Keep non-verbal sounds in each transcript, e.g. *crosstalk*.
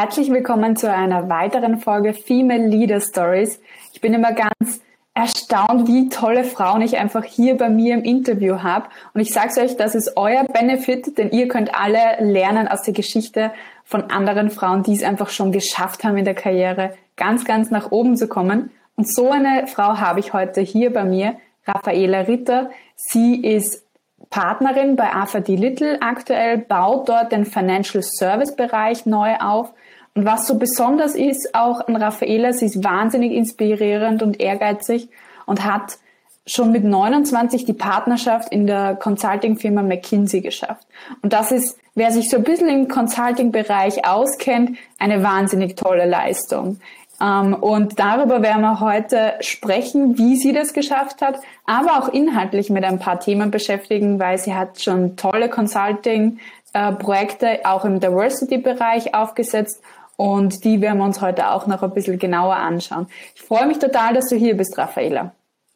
Herzlich willkommen zu einer weiteren Folge Female Leader Stories. Ich bin immer ganz erstaunt, wie tolle Frauen ich einfach hier bei mir im Interview habe. Und ich sage euch, das ist euer Benefit, denn ihr könnt alle lernen aus der Geschichte von anderen Frauen, die es einfach schon geschafft haben in der Karriere, ganz, ganz nach oben zu kommen. Und so eine Frau habe ich heute hier bei mir, Raffaela Ritter. Sie ist Partnerin bei AFD Little aktuell, baut dort den Financial Service Bereich neu auf. Und was so besonders ist auch an Raffaela, sie ist wahnsinnig inspirierend und ehrgeizig und hat schon mit 29 die Partnerschaft in der Consulting-Firma McKinsey geschafft. Und das ist, wer sich so ein bisschen im Consulting-Bereich auskennt, eine wahnsinnig tolle Leistung. Ähm, und darüber werden wir heute sprechen, wie sie das geschafft hat, aber auch inhaltlich mit ein paar Themen beschäftigen, weil sie hat schon tolle Consulting-Projekte auch im Diversity-Bereich aufgesetzt und die werden wir uns heute auch noch ein bisschen genauer anschauen. Ich freue mich total, dass du hier bist, Raffaela.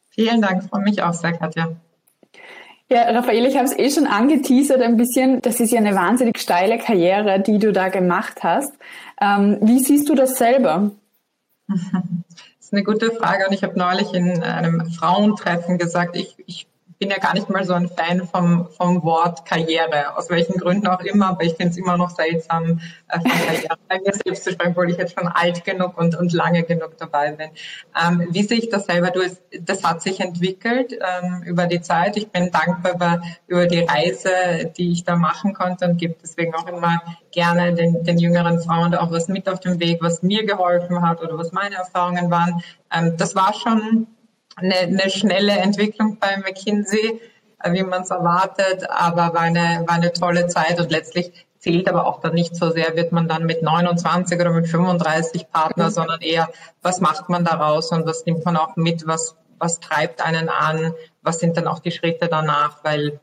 Vielen Dank, freue mich auch sehr, Katja. Ja, Raffaele, ich habe es eh schon angeteasert ein bisschen. Das ist ja eine wahnsinnig steile Karriere, die du da gemacht hast. Ähm, wie siehst du das selber? *laughs* Das ist eine gute Frage und ich habe neulich in einem Frauentreffen gesagt, ich, ich bin ja gar nicht mal so ein Fan vom, vom Wort Karriere, aus welchen Gründen auch immer, aber ich finde es immer noch seltsam, äh, von Karriere bei mir selbst zu sprechen, obwohl ich jetzt schon alt genug und, und lange genug dabei bin. Ähm, wie sehe ich das selber? Du, das hat sich entwickelt ähm, über die Zeit. Ich bin dankbar über, über die Reise, die ich da machen konnte und gebe deswegen auch immer gerne den, den jüngeren Frauen auch was mit auf dem Weg, was mir geholfen hat oder was meine Erfahrungen waren. Ähm, das war schon eine, eine schnelle Entwicklung bei McKinsey, äh, wie man es erwartet, aber war eine, war eine tolle Zeit und letztlich zählt aber auch dann nicht so sehr, wird man dann mit 29 oder mit 35 Partner, mhm. sondern eher, was macht man daraus und was nimmt man auch mit, was, was treibt einen an, was sind dann auch die Schritte danach, weil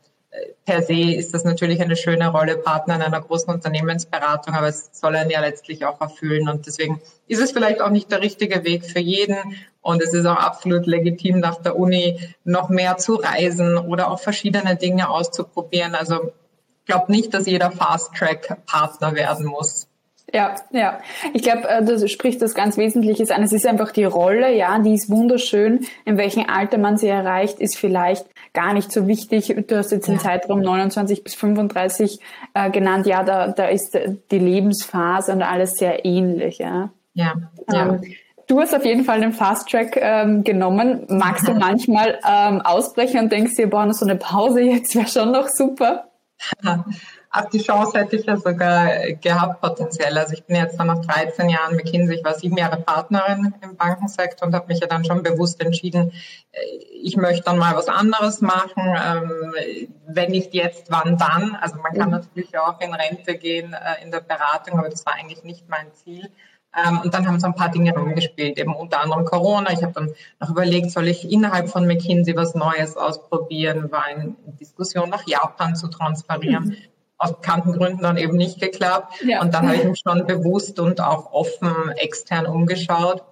per se ist das natürlich eine schöne Rolle, Partner in einer großen Unternehmensberatung, aber es soll einen ja letztlich auch erfüllen. Und deswegen ist es vielleicht auch nicht der richtige Weg für jeden. Und es ist auch absolut legitim, nach der Uni noch mehr zu reisen oder auch verschiedene Dinge auszuprobieren. Also ich glaube nicht, dass jeder Fast-Track-Partner werden muss. Ja, ja. Ich glaube, äh, das spricht das ganz Wesentliches an. Es ist einfach die Rolle, ja, die ist wunderschön. In welchem Alter man sie erreicht, ist vielleicht gar nicht so wichtig. Du hast jetzt den ja. Zeitraum 29 bis 35 äh, genannt. Ja, da, da ist die Lebensphase und alles sehr ähnlich. Ja. ja. ja. Ähm, du hast auf jeden Fall den Fast Track ähm, genommen. Magst du manchmal ähm, ausbrechen und denkst dir, boah, so eine Pause jetzt wäre schon noch super? Ach, die Chance hätte ich ja sogar gehabt potenziell. Also ich bin jetzt dann nach 13 Jahren McKinsey, ich war sieben Jahre Partnerin im Bankensektor und habe mich ja dann schon bewusst entschieden, äh, ich möchte dann mal was anderes machen. Ähm, wenn nicht jetzt, wann dann? Also man kann mhm. natürlich auch in Rente gehen äh, in der Beratung, aber das war eigentlich nicht mein Ziel. Ähm, und dann haben so ein paar Dinge rumgespielt, eben unter anderem Corona. Ich habe dann noch überlegt, soll ich innerhalb von McKinsey was Neues ausprobieren, war in Diskussion nach Japan zu transferieren. Mhm aus bekannten Gründen dann eben nicht geklappt. Ja. Und dann habe ich mich schon bewusst und auch offen extern umgeschaut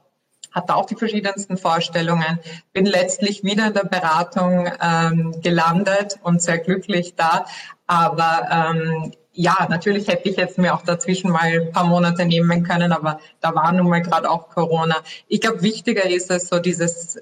hatte auch die verschiedensten Vorstellungen, bin letztlich wieder in der Beratung ähm, gelandet und sehr glücklich da. Aber ähm, ja, natürlich hätte ich jetzt mir auch dazwischen mal ein paar Monate nehmen können, aber da war nun mal gerade auch Corona. Ich glaube, wichtiger ist es so dieses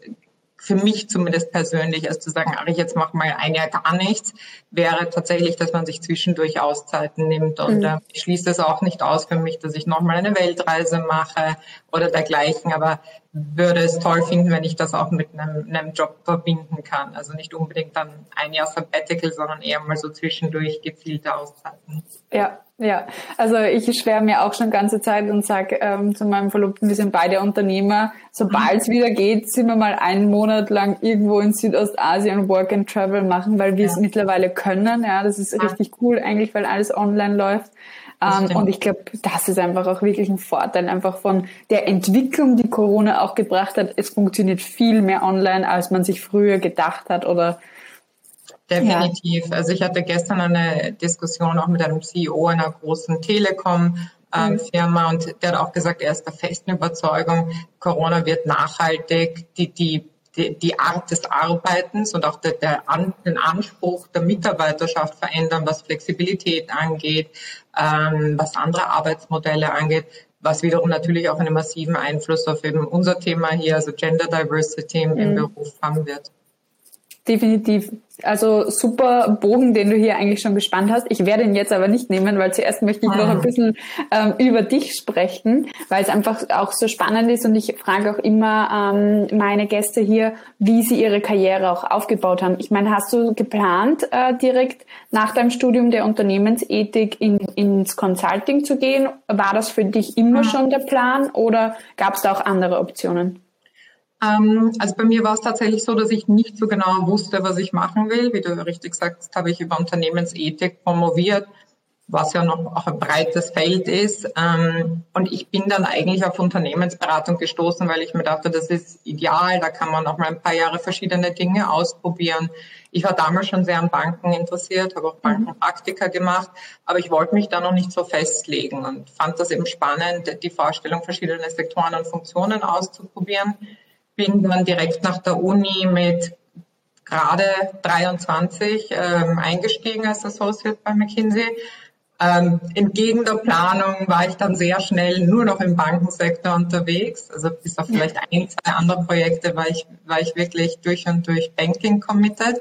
für mich zumindest persönlich, als zu sagen, ach, ich jetzt mache mal ein Jahr gar nichts, wäre tatsächlich, dass man sich zwischendurch Auszeiten nimmt. Und mhm. äh, ich schließe es auch nicht aus für mich, dass ich nochmal eine Weltreise mache oder dergleichen, aber würde es toll finden, wenn ich das auch mit einem, einem Job verbinden kann. Also nicht unbedingt dann ein Jahr Sabbatical, sondern eher mal so zwischendurch gezielte Auszeiten. Ja, ja, also ich schwärme mir auch schon ganze Zeit und sage ähm, zu meinem Verlobten, wir sind beide Unternehmer. Sobald es mhm. wieder geht, sind wir mal einen Monat lang irgendwo in Südostasien Work and Travel machen, weil wir es mittlerweile können. Ja, das ist ja. richtig cool eigentlich, weil alles online läuft. Ähm, und ich glaube, das ist einfach auch wirklich ein Vorteil einfach von der Entwicklung, die Corona auch gebracht hat. Es funktioniert viel mehr online, als man sich früher gedacht hat oder Definitiv. Ja. Also ich hatte gestern eine Diskussion auch mit einem CEO einer großen Telekom-Firma ähm, und der hat auch gesagt, er ist der festen Überzeugung, Corona wird nachhaltig die, die, die, die Art des Arbeitens und auch der, der An, den Anspruch der Mitarbeiterschaft verändern, was Flexibilität angeht, ähm, was andere Arbeitsmodelle angeht. was wiederum natürlich auch einen massiven Einfluss auf eben unser Thema hier, also Gender Diversity im, im mhm. Beruf haben wird. Definitiv. Also super Bogen, den du hier eigentlich schon gespannt hast. Ich werde ihn jetzt aber nicht nehmen, weil zuerst möchte ich noch ein ah. bisschen ähm, über dich sprechen, weil es einfach auch so spannend ist und ich frage auch immer ähm, meine Gäste hier, wie sie ihre Karriere auch aufgebaut haben. Ich meine, hast du geplant, äh, direkt nach deinem Studium der Unternehmensethik in, ins Consulting zu gehen? War das für dich immer ah. schon der Plan oder gab es da auch andere Optionen? Ähm, also bei mir war es tatsächlich so, dass ich nicht so genau wusste, was ich machen will. Wie du richtig sagst, habe ich über Unternehmensethik promoviert, was ja noch auch ein breites Feld ist. Ähm, und ich bin dann eigentlich auf Unternehmensberatung gestoßen, weil ich mir dachte, das ist ideal, da kann man noch mal ein paar Jahre verschiedene Dinge ausprobieren. Ich war damals schon sehr an Banken interessiert, habe auch mhm. Bankenpraktika gemacht, aber ich wollte mich da noch nicht so festlegen und fand das eben spannend, die Vorstellung, verschiedene Sektoren und Funktionen auszuprobieren bin dann direkt nach der Uni mit gerade 23 ähm, eingestiegen als Associate bei McKinsey. Ähm, entgegen der Planung war ich dann sehr schnell nur noch im Bankensektor unterwegs. Also bis auf vielleicht ein, zwei andere Projekte war ich, war ich wirklich durch und durch Banking committed.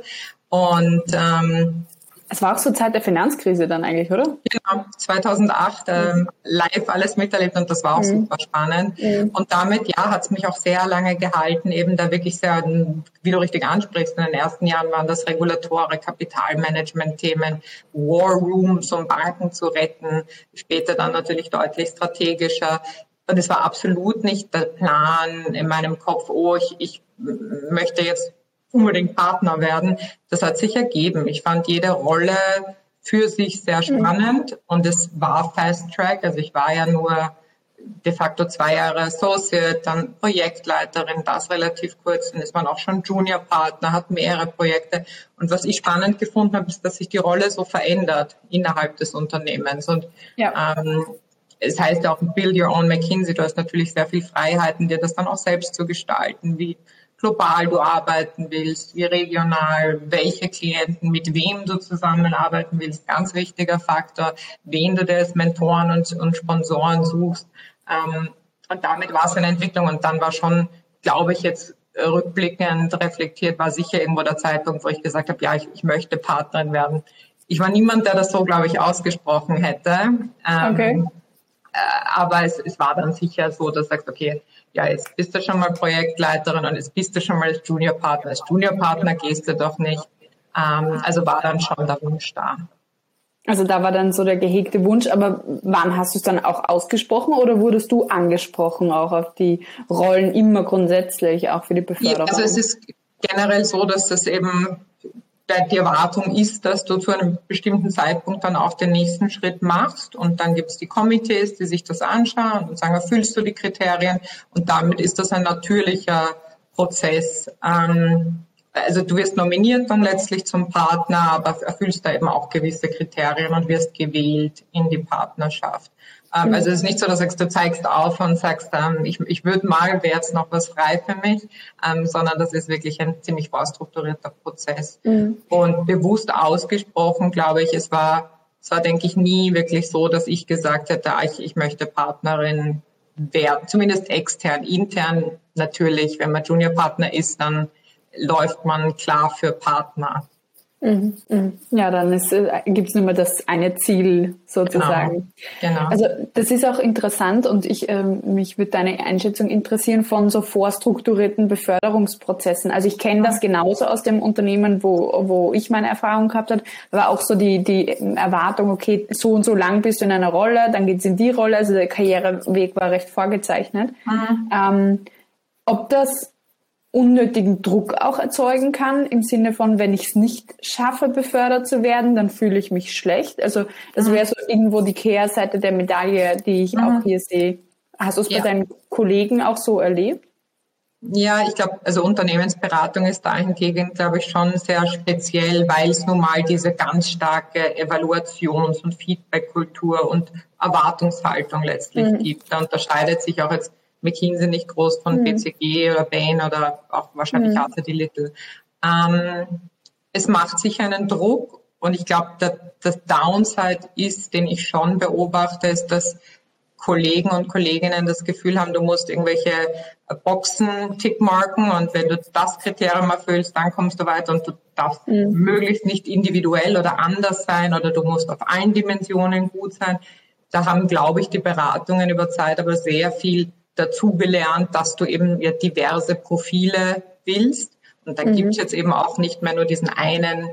Und ähm, es war auch zur Zeit der Finanzkrise dann eigentlich, oder? Genau, 2008 ähm, live alles miterlebt und das war auch mhm. super spannend. Mhm. Und damit, ja, hat es mich auch sehr lange gehalten, eben da wirklich sehr, wie du richtig ansprichst, in den ersten Jahren waren das Regulatoren, Kapitalmanagement-Themen, War Rooms, um Banken zu retten, später dann natürlich deutlich strategischer. Und es war absolut nicht der Plan in meinem Kopf, oh, ich, ich möchte jetzt unbedingt Partner werden. Das hat sich ergeben. Ich fand jede Rolle für sich sehr mhm. spannend und es war Fast Track. Also ich war ja nur de facto zwei Jahre Associate, dann Projektleiterin, das relativ kurz, dann ist man auch schon Junior Partner, hat mehrere Projekte. Und was ich spannend gefunden habe, ist, dass sich die Rolle so verändert innerhalb des Unternehmens. Und ja. ähm, es heißt ja auch Build Your Own McKinsey. Du hast natürlich sehr viel Freiheiten, dir das dann auch selbst zu gestalten. Wie global du arbeiten willst, wie regional, welche Klienten, mit wem du zusammenarbeiten willst, ganz wichtiger Faktor, wen du dir als Mentoren und, und Sponsoren suchst. Ähm, und damit war es eine Entwicklung und dann war schon, glaube ich, jetzt rückblickend reflektiert, war sicher irgendwo der Zeitpunkt, wo ich gesagt habe, ja, ich, ich möchte Partnerin werden. Ich war niemand, der das so, glaube ich, ausgesprochen hätte. Ähm, okay. Äh, aber es, es war dann sicher so, dass du sagst, okay, ja, jetzt bist du schon mal Projektleiterin und jetzt bist du schon mal als Juniorpartner. Als Juniorpartner gehst du doch nicht. Ähm, also war dann schon der Wunsch da. Also da war dann so der gehegte Wunsch, aber wann hast du es dann auch ausgesprochen oder wurdest du angesprochen auch auf die Rollen immer grundsätzlich, auch für die Beförderung? Ja, also es ist generell so, dass das eben die Erwartung ist, dass du zu einem bestimmten Zeitpunkt dann auch den nächsten Schritt machst und dann gibt es die Komitees, die sich das anschauen und sagen, erfüllst du die Kriterien und damit ist das ein natürlicher Prozess. Ähm, also du wirst nominiert dann letztlich zum Partner, aber erfüllst da eben auch gewisse Kriterien und wirst gewählt in die Partnerschaft. Ähm, also es ist nicht so, dass du, sagst, du zeigst auf und sagst, ähm, ich, ich würde mal, wäre jetzt noch was frei für mich, ähm, sondern das ist wirklich ein ziemlich vorstrukturierter Prozess. Mhm. Und bewusst ausgesprochen, glaube ich, es war, es war, denke ich, nie wirklich so, dass ich gesagt hätte, ah, ich, ich möchte Partnerin werden, zumindest extern. Intern natürlich, wenn man Juniorpartner ist, dann läuft man klar für Partner. Mhm, mhm. Ja, dann äh, gibt es nur mehr das eine Ziel sozusagen. Genau, genau. Also das ist auch interessant und ich ähm, mich würde deine Einschätzung interessieren von so vorstrukturierten Beförderungsprozessen. Also ich kenne das genauso aus dem Unternehmen, wo, wo ich meine Erfahrung gehabt habe. war auch so die, die Erwartung, okay, so und so lang bist du in einer Rolle, dann geht's in die Rolle. Also der Karriereweg war recht vorgezeichnet. Mhm. Ähm, ob das unnötigen Druck auch erzeugen kann, im Sinne von, wenn ich es nicht schaffe, befördert zu werden, dann fühle ich mich schlecht. Also das mhm. wäre so irgendwo die Kehrseite der Medaille, die ich mhm. auch hier sehe. Hast du es ja. bei deinen Kollegen auch so erlebt? Ja, ich glaube, also Unternehmensberatung ist dahingegen, glaube ich, schon sehr speziell, weil es nun mal diese ganz starke Evaluations- und Feedback-Kultur und Erwartungshaltung letztlich mhm. gibt. Da unterscheidet sich auch jetzt McKinsey nicht groß von mhm. BCG oder Bain oder auch wahrscheinlich mhm. Arthur Little. Ähm, es macht sich einen Druck und ich glaube, das Downside ist, den ich schon beobachte, ist, dass Kollegen und Kolleginnen das Gefühl haben, du musst irgendwelche Boxen tickmarken und wenn du das Kriterium erfüllst, dann kommst du weiter und du darfst mhm. möglichst nicht individuell oder anders sein oder du musst auf allen Dimensionen gut sein. Da haben, glaube ich, die Beratungen über Zeit aber sehr viel dazugelernt, dass du eben diverse Profile willst. Und da mhm. gibt es jetzt eben auch nicht mehr nur diesen einen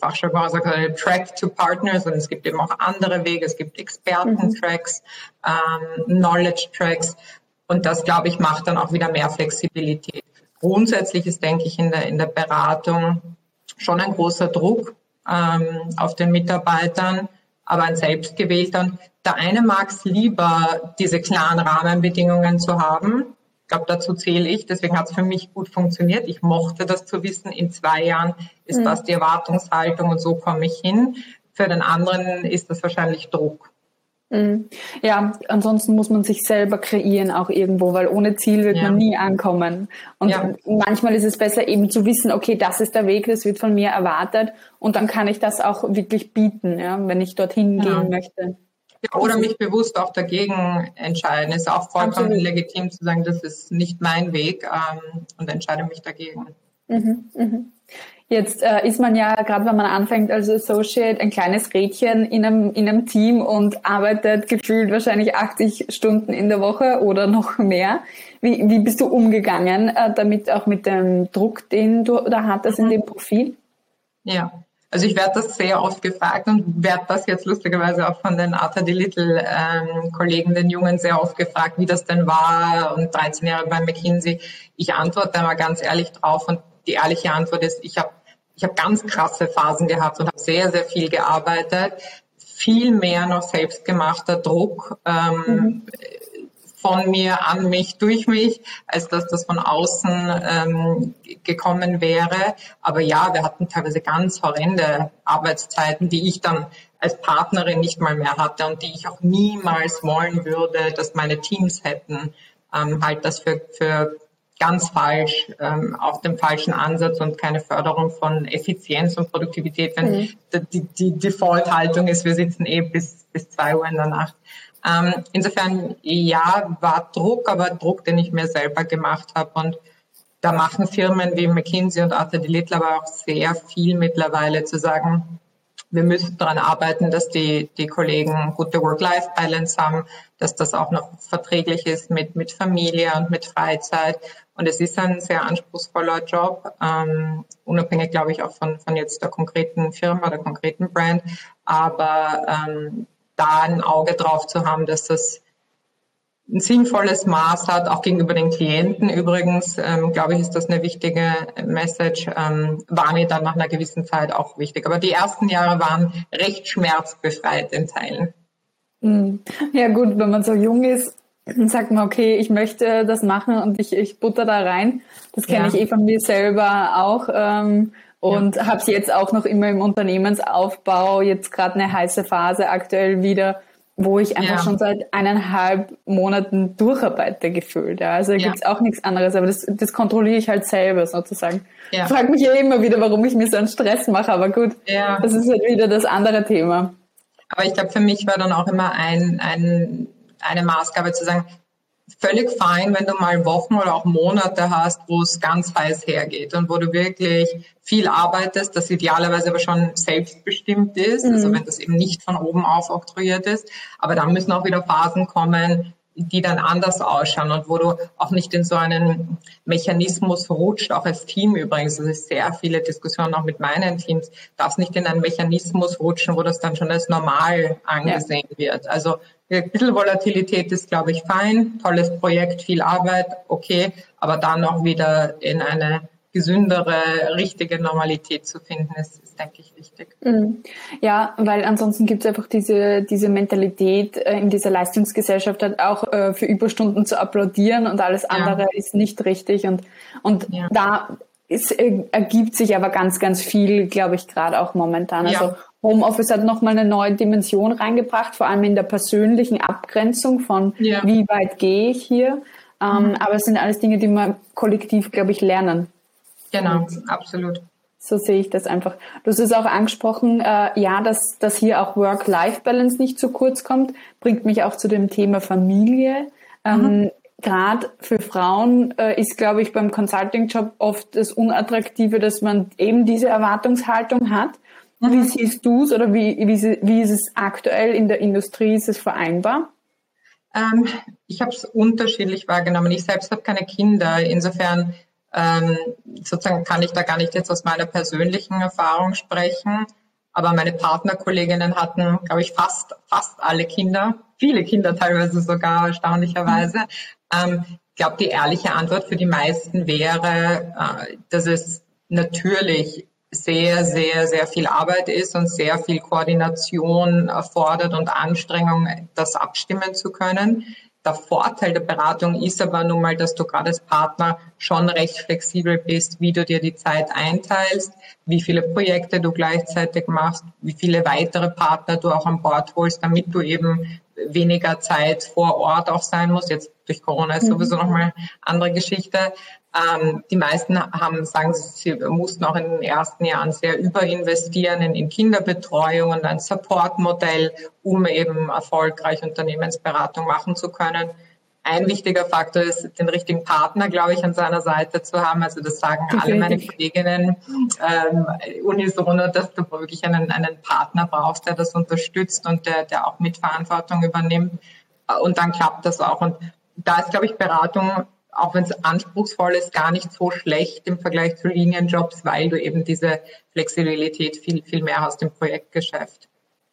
Fachjargon sagt, Track to Partners und es gibt eben auch andere Wege. Es gibt Experten-Tracks, ähm, Knowledge-Tracks und das, glaube ich, macht dann auch wieder mehr Flexibilität. Grundsätzlich ist, denke ich, in der, in der Beratung schon ein großer Druck ähm, auf den Mitarbeitern, aber ein selbstgewählter. Der eine mag es lieber, diese klaren Rahmenbedingungen zu haben glaube, dazu zähle ich. Deswegen hat es für mich gut funktioniert. Ich mochte das zu wissen. In zwei Jahren ist mhm. das die Erwartungshaltung und so komme ich hin. Für den anderen ist das wahrscheinlich Druck. Mhm. Ja, ansonsten muss man sich selber kreieren auch irgendwo, weil ohne Ziel wird ja. man nie ankommen. Und ja. manchmal ist es besser eben zu wissen, okay, das ist der Weg, das wird von mir erwartet und dann kann ich das auch wirklich bieten, ja, wenn ich dorthin ja. gehen möchte. Ja, oder mich bewusst auch dagegen entscheiden. Es ist auch vollkommen Absolut. legitim zu sagen, das ist nicht mein Weg ähm, und entscheide mich dagegen. Mhm, mhm. Jetzt äh, ist man ja, gerade wenn man anfängt als Associate, ein kleines Rädchen in einem, in einem Team und arbeitet gefühlt wahrscheinlich 80 Stunden in der Woche oder noch mehr. Wie, wie bist du umgegangen, äh, damit auch mit dem Druck, den du da hattest in mhm. dem Profil? Ja, also ich werde das sehr oft gefragt und werde das jetzt lustigerweise auch von den Arthur Little ähm, Kollegen, den Jungen, sehr oft gefragt, wie das denn war und 13 Jahre bei McKinsey. Ich antworte mal ganz ehrlich drauf und die ehrliche Antwort ist, ich habe ich hab ganz krasse Phasen gehabt und habe sehr, sehr viel gearbeitet. Viel mehr noch selbstgemachter Druck. Ähm, mhm von mir an mich, durch mich, als dass das von außen ähm, gekommen wäre. Aber ja, wir hatten teilweise ganz horrende Arbeitszeiten, die ich dann als Partnerin nicht mal mehr hatte und die ich auch niemals wollen würde, dass meine Teams hätten. Ähm, halt das für, für ganz falsch, ähm, auf dem falschen Ansatz und keine Förderung von Effizienz und Produktivität, wenn mhm. die, die Default-Haltung ist, wir sitzen eh bis, bis zwei Uhr in der Nacht. Ähm, insofern, ja, war Druck, aber Druck, den ich mir selber gemacht habe. Und da machen Firmen wie McKinsey und Arthur de Little aber auch sehr viel mittlerweile zu sagen, wir müssen daran arbeiten, dass die, die Kollegen gute Work-Life-Balance haben, dass das auch noch verträglich ist mit, mit Familie und mit Freizeit. Und es ist ein sehr anspruchsvoller Job, ähm, unabhängig, glaube ich, auch von, von jetzt der konkreten Firma, der konkreten Brand. Aber ähm, da ein Auge drauf zu haben, dass das ein sinnvolles Maß hat, auch gegenüber den Klienten. Übrigens, ähm, glaube ich, ist das eine wichtige Message, ähm, war mir dann nach einer gewissen Zeit auch wichtig. Aber die ersten Jahre waren recht schmerzbefreit in Teilen. Hm. Ja gut, wenn man so jung ist, sagt man, okay, ich möchte das machen und ich, ich butter da rein. Das kenne ja. ich eh von mir selber auch. Ähm, und ja. habe es jetzt auch noch immer im Unternehmensaufbau, jetzt gerade eine heiße Phase aktuell wieder, wo ich einfach ja. schon seit eineinhalb Monaten durcharbeite gefühlt. Ja. Also da ja. gibt's auch nichts anderes, aber das, das kontrolliere ich halt selber sozusagen. Ja. Frag mich ja immer wieder, warum ich mir so einen Stress mache, aber gut, ja. das ist halt wieder das andere Thema. Aber ich glaube, für mich war dann auch immer ein, ein, eine Maßgabe zu sagen, völlig fein, wenn du mal Wochen oder auch Monate hast, wo es ganz heiß hergeht und wo du wirklich viel arbeitest, das idealerweise aber schon selbstbestimmt ist, also mhm. also wenn das eben nicht von oben auf oktroyiert ist. Aber dann müssen auch wieder Phasen kommen, die dann anders ausschauen und wo du auch nicht in so einen Mechanismus rutscht, auch als Team übrigens, das ist sehr viele Diskussionen auch mit meinen Teams, darfst nicht in einen Mechanismus rutschen, wo das dann schon als normal angesehen ja. wird. Also ein bisschen Volatilität ist, glaube ich, fein, tolles Projekt, viel Arbeit, okay, aber dann auch wieder in eine gesündere, richtige Normalität zu finden, ist, ist denke ich, wichtig. Mhm. Ja, weil ansonsten gibt es einfach diese, diese Mentalität äh, in dieser Leistungsgesellschaft halt auch äh, für Überstunden zu applaudieren und alles andere ja. ist nicht richtig. Und, und ja. da ist, äh, ergibt sich aber ganz, ganz viel, glaube ich, gerade auch momentan. Also ja. Homeoffice hat nochmal eine neue Dimension reingebracht, vor allem in der persönlichen Abgrenzung von wie weit gehe ich hier. Ähm, mhm. Aber es sind alles Dinge, die wir kollektiv, glaube ich, lernen. Genau, absolut. So sehe ich das einfach. Du hast es auch angesprochen, äh, ja, dass, dass hier auch Work-Life-Balance nicht zu kurz kommt, bringt mich auch zu dem Thema Familie. Ähm, mhm. Gerade für Frauen äh, ist, glaube ich, beim Consulting-Job oft das Unattraktive, dass man eben diese Erwartungshaltung hat. Wie siehst du es oder wie, wie, wie ist es aktuell in der Industrie? Ist es vereinbar? Ähm, ich habe es unterschiedlich wahrgenommen. Ich selbst habe keine Kinder. Insofern ähm, sozusagen kann ich da gar nicht jetzt aus meiner persönlichen Erfahrung sprechen. Aber meine Partnerkolleginnen hatten, glaube ich, fast, fast alle Kinder, viele Kinder teilweise sogar, erstaunlicherweise. Ähm, ich glaube, die ehrliche Antwort für die meisten wäre, äh, dass es natürlich sehr, sehr, sehr viel Arbeit ist und sehr viel Koordination erfordert und Anstrengung, das abstimmen zu können. Der Vorteil der Beratung ist aber nun mal, dass du gerade als Partner schon recht flexibel bist, wie du dir die Zeit einteilst, wie viele Projekte du gleichzeitig machst, wie viele weitere Partner du auch an Bord holst, damit du eben weniger Zeit vor Ort auch sein musst. Jetzt durch Corona ist mhm. sowieso nochmal andere Geschichte. Ähm, die meisten haben, sagen sie, sie mussten auch in den ersten Jahren sehr überinvestieren in, in Kinderbetreuung und ein Supportmodell, um eben erfolgreich Unternehmensberatung machen zu können. Ein wichtiger Faktor ist, den richtigen Partner, glaube ich, an seiner Seite zu haben. Also das sagen alle meine Kolleginnen ähm, unisono, dass du wirklich einen, einen Partner brauchst, der das unterstützt und der, der auch Mitverantwortung übernimmt. Und dann klappt das auch. Und da ist, glaube ich, Beratung auch wenn es anspruchsvoll ist, gar nicht so schlecht im Vergleich zu Linienjobs, weil du eben diese Flexibilität viel, viel mehr hast im Projektgeschäft.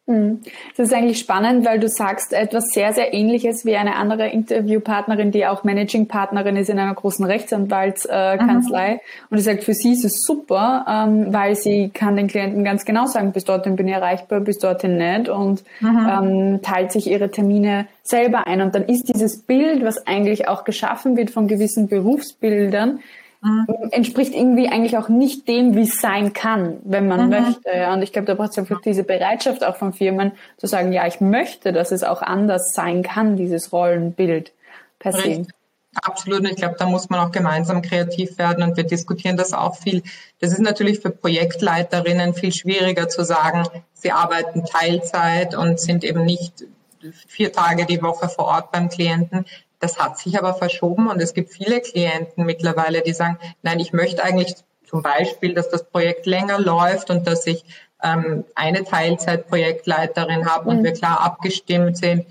Hm. Das ist eigentlich spannend, weil du sagst etwas sehr, sehr ähnliches wie eine andere Interviewpartnerin, die auch Managing-Partnerin ist in einer großen Rechtsanwaltskanzlei. Mhm. Und sie sagt, für sie ist es super, ähm, weil sie kann den Klienten ganz genau sagen, bis dorthin bin ich erreichbar, bis dorthin nicht und mhm. ähm, teilt sich ihre Termine selber ein. Und dann ist dieses Bild, was eigentlich auch geschaffen wird von gewissen Berufsbildern, mhm. entspricht irgendwie eigentlich auch nicht dem, wie es sein kann, wenn man mhm. möchte. Ja. Und ich glaube, da braucht es einfach diese Bereitschaft auch von Firmen zu sagen, ja, ich möchte, dass es auch anders sein kann, dieses Rollenbild per se. Absolut. Ich glaube, da muss man auch gemeinsam kreativ werden und wir diskutieren das auch viel. Das ist natürlich für Projektleiterinnen viel schwieriger zu sagen, sie arbeiten Teilzeit und sind eben nicht vier Tage die Woche vor Ort beim Klienten. Das hat sich aber verschoben und es gibt viele Klienten mittlerweile, die sagen, nein, ich möchte eigentlich zum Beispiel, dass das Projekt länger läuft und dass ich ähm, eine Teilzeitprojektleiterin habe und mhm. wir klar abgestimmt sind.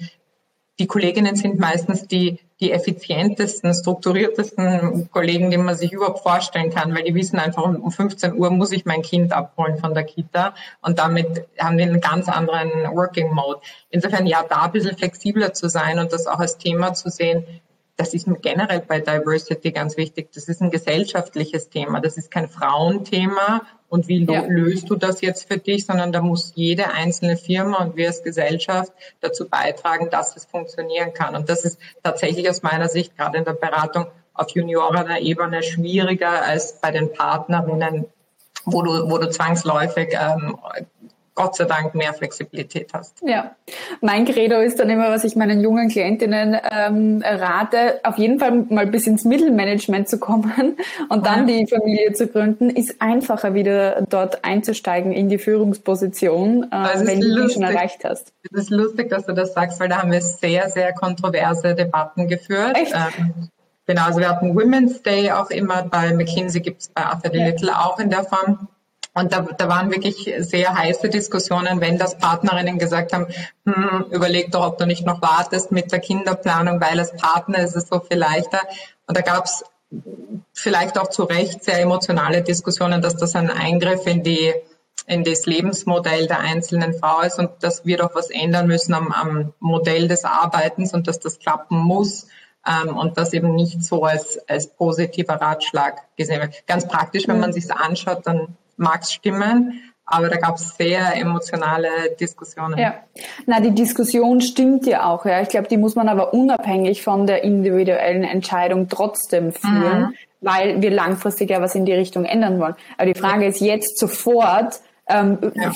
Die Kolleginnen sind meistens die die effizientesten, strukturiertesten Kollegen, die man sich überhaupt vorstellen kann, weil die wissen einfach, um 15 Uhr muss ich mein Kind abholen von der Kita und damit haben wir einen ganz anderen Working Mode. Insofern ja, da ein bisschen flexibler zu sein und das auch als Thema zu sehen, das ist generell bei Diversity ganz wichtig. Das ist ein gesellschaftliches Thema. Das ist kein Frauenthema. Und wie ja. löst du das jetzt für dich? Sondern da muss jede einzelne Firma und wir als Gesellschaft dazu beitragen, dass es funktionieren kann. Und das ist tatsächlich aus meiner Sicht gerade in der Beratung auf juniorener Ebene schwieriger als bei den Partnerinnen, wo du, wo du zwangsläufig ähm, Gott sei Dank mehr Flexibilität hast. Ja, mein Credo ist dann immer, was ich meinen jungen Klientinnen ähm, rate, auf jeden Fall mal bis ins Mittelmanagement zu kommen *laughs* und dann die Familie zu gründen, ist einfacher wieder dort einzusteigen in die Führungsposition, äh, wenn du die schon erreicht hast. Es ist lustig, dass du das sagst, weil da haben wir sehr, sehr kontroverse Debatten geführt. Echt? Ähm, Genau, also wir hatten Women's Day auch immer, bei McKinsey gibt es bei Arthur D. Little auch in der Form. Und da, da waren wirklich sehr heiße Diskussionen, wenn das Partnerinnen gesagt haben, hm, überleg doch, ob du nicht noch wartest mit der Kinderplanung, weil als Partner ist es so viel leichter. Und da gab es vielleicht auch zu Recht sehr emotionale Diskussionen, dass das ein Eingriff in die in das Lebensmodell der einzelnen Frau ist und dass wir doch was ändern müssen am, am Modell des Arbeitens und dass das klappen muss ähm, und das eben nicht so als, als positiver Ratschlag gesehen wird. Ganz praktisch, wenn man mhm. sich anschaut, dann mag stimmen, aber da gab es sehr emotionale Diskussionen. Ja, na die Diskussion stimmt ja auch. Ja, ich glaube, die muss man aber unabhängig von der individuellen Entscheidung trotzdem führen, mhm. weil wir langfristig ja was in die Richtung ändern wollen. Aber die Frage ist jetzt sofort. Ähm, ja.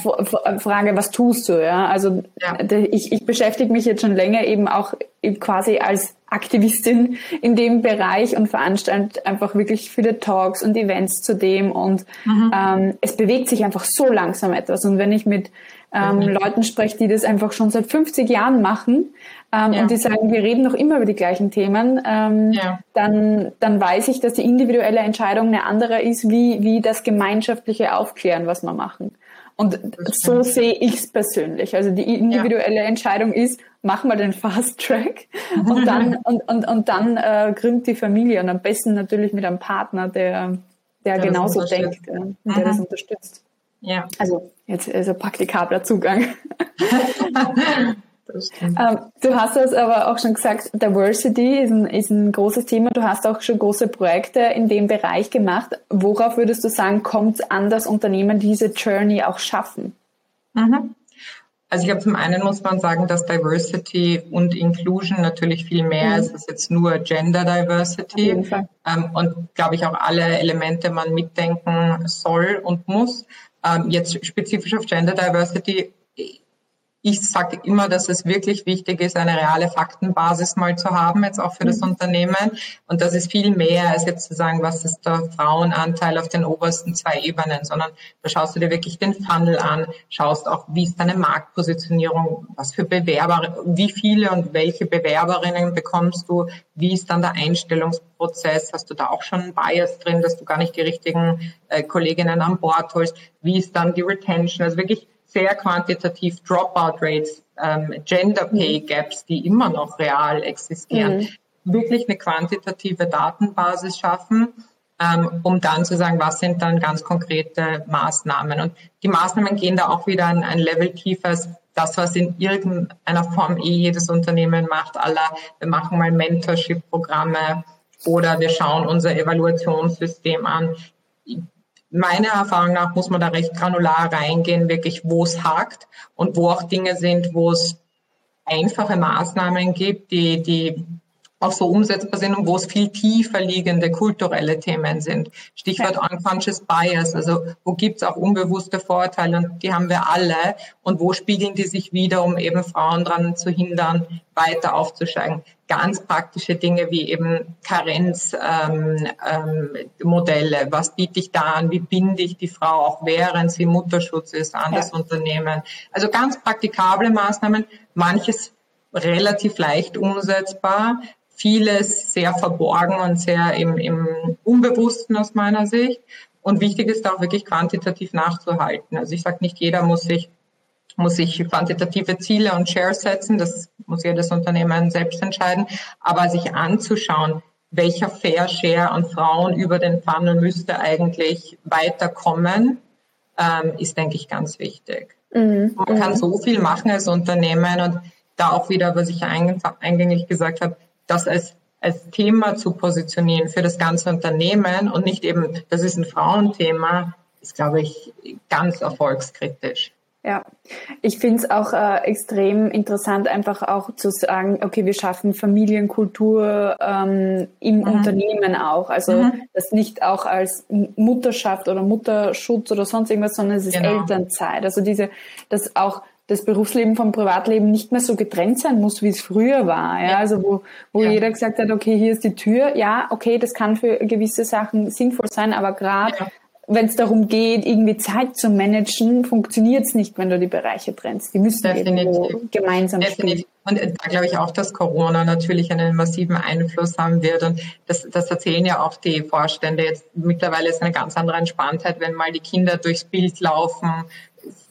Frage, was tust du? Ja, also ja. ich, ich beschäftige mich jetzt schon länger eben auch quasi als Aktivistin in dem Bereich und veranstalte einfach wirklich viele Talks und Events zu dem und mhm. ähm, es bewegt sich einfach so langsam etwas und wenn ich mit ähm, mhm. Leuten spreche, die das einfach schon seit 50 Jahren machen ähm, ja. und die sagen, wir reden noch immer über die gleichen Themen, ähm, ja. dann, dann weiß ich, dass die individuelle Entscheidung eine andere ist, wie, wie das gemeinschaftliche Aufklären, was wir machen. Und so sehe ich es persönlich. Also die individuelle ja. Entscheidung ist, mach mal den Fast Track *laughs* und dann, und, und, und dann äh, gründet die Familie und am besten natürlich mit einem Partner, der, der, der genauso denkt, äh, der mhm. das unterstützt. Ja. Also jetzt also praktikabler Zugang. *laughs* *laughs* Ähm, du hast es aber auch schon gesagt, Diversity ist ein, ist ein großes Thema. Du hast auch schon große Projekte in dem Bereich gemacht. Worauf würdest du sagen, kommt es an, dass Unternehmen diese Journey auch schaffen? Mhm. Also ich glaube, zum einen muss man sagen, dass Diversity und Inclusion natürlich viel mehr mhm. ist als jetzt nur Gender Diversity. Ähm, und glaube ich auch alle Elemente man mitdenken soll und muss. Ähm, jetzt spezifisch auf Gender Diversity ich sage immer, dass es wirklich wichtig ist, eine reale Faktenbasis mal zu haben, jetzt auch für das mhm. Unternehmen. Und das ist viel mehr als jetzt zu sagen, was ist der Frauenanteil auf den obersten zwei Ebenen, sondern da schaust du dir wirklich den Funnel an, schaust auch, wie ist deine Marktpositionierung, was für Bewerber, wie viele und welche Bewerberinnen bekommst du, wie ist dann der Einstellungsprozess, hast du da auch schon einen Bias drin, dass du gar nicht die richtigen äh, Kolleginnen an Bord holst, wie ist dann die Retention, also wirklich sehr quantitativ Dropout Rates, ähm, Gender Pay mhm. Gaps, die immer noch real existieren, mhm. wirklich eine quantitative Datenbasis schaffen, ähm, um dann zu sagen, was sind dann ganz konkrete Maßnahmen. Und die Maßnahmen gehen da auch wieder ein, ein Level tiefer als das, was in irgendeiner Form eh jedes Unternehmen macht, aller, wir machen mal Mentorship-Programme oder wir schauen unser Evaluationssystem an meiner Erfahrung nach muss man da recht granular reingehen, wirklich wo es hakt und wo auch Dinge sind, wo es einfache Maßnahmen gibt, die, die auch so umsetzbar sind und wo es viel tiefer liegende kulturelle Themen sind. Stichwort unconscious bias, also wo gibt es auch unbewusste Vorteile und die haben wir alle und wo spiegeln die sich wieder, um eben Frauen daran zu hindern, weiter aufzusteigen. Ganz praktische Dinge wie eben Karenzmodelle, ähm, ähm, was biete ich da an, wie binde ich die Frau auch während sie Mutterschutz ist an ja. das Unternehmen. Also ganz praktikable Maßnahmen, manches relativ leicht umsetzbar, vieles sehr verborgen und sehr im, im Unbewussten aus meiner Sicht. Und wichtig ist auch wirklich quantitativ nachzuhalten. Also ich sage nicht, jeder muss sich muss sich quantitative Ziele und Shares setzen. Das muss jedes Unternehmen selbst entscheiden. Aber sich anzuschauen, welcher Fair Share an Frauen über den Funnel müsste eigentlich weiterkommen, ähm, ist, denke ich, ganz wichtig. Mhm. Man kann mhm. so viel machen als Unternehmen und da auch wieder, was ich eingängig gesagt habe, das als, als Thema zu positionieren für das ganze Unternehmen und nicht eben, das ist ein Frauenthema, ist, glaube ich, ganz erfolgskritisch. Ja, ich finde es auch äh, extrem interessant, einfach auch zu sagen, okay, wir schaffen Familienkultur ähm, im mhm. Unternehmen auch. Also mhm. das nicht auch als Mutterschaft oder Mutterschutz oder sonst irgendwas, sondern es ist genau. Elternzeit. Also diese, das auch das Berufsleben vom Privatleben nicht mehr so getrennt sein muss, wie es früher war. Ja? Also wo, wo ja. jeder gesagt hat, okay, hier ist die Tür. Ja, okay, das kann für gewisse Sachen sinnvoll sein, aber gerade ja. wenn es darum geht, irgendwie Zeit zu managen, funktioniert es nicht, wenn du die Bereiche trennst. Die müssen Definitiv. irgendwo gemeinsam Definitiv. Und da glaube ich auch, dass Corona natürlich einen massiven Einfluss haben wird. Und das, das erzählen ja auch die Vorstände. Jetzt mittlerweile ist eine ganz andere Entspanntheit, wenn mal die Kinder durchs Bild laufen,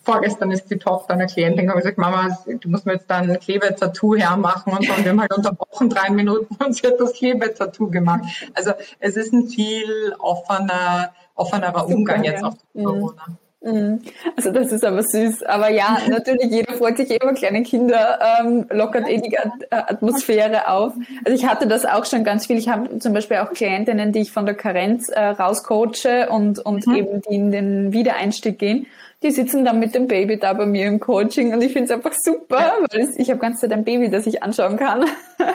vorgestern ist die Tochter einer Klientin und gesagt, Mama, du musst mir jetzt dann ein Klebetattoo hermachen und so. Und wir haben halt unterbrochen drei Minuten und sie hat das Klebetattoo gemacht. Also es ist ein viel offener, offenerer Umgang jetzt auf mhm. Corona. Mhm. Also das ist aber süß. Aber ja, *laughs* natürlich, jeder freut sich immer, kleine Kinder ähm, lockert eh die Atmosphäre auf. Also ich hatte das auch schon ganz viel. Ich habe zum Beispiel auch Klientinnen, die ich von der Karenz äh, rauscoache und, und mhm. eben die in den Wiedereinstieg gehen die sitzen dann mit dem Baby da bei mir im Coaching und ich finde es einfach super, ja. weil ich habe ganz Zeit ein Baby, das ich anschauen kann, ja,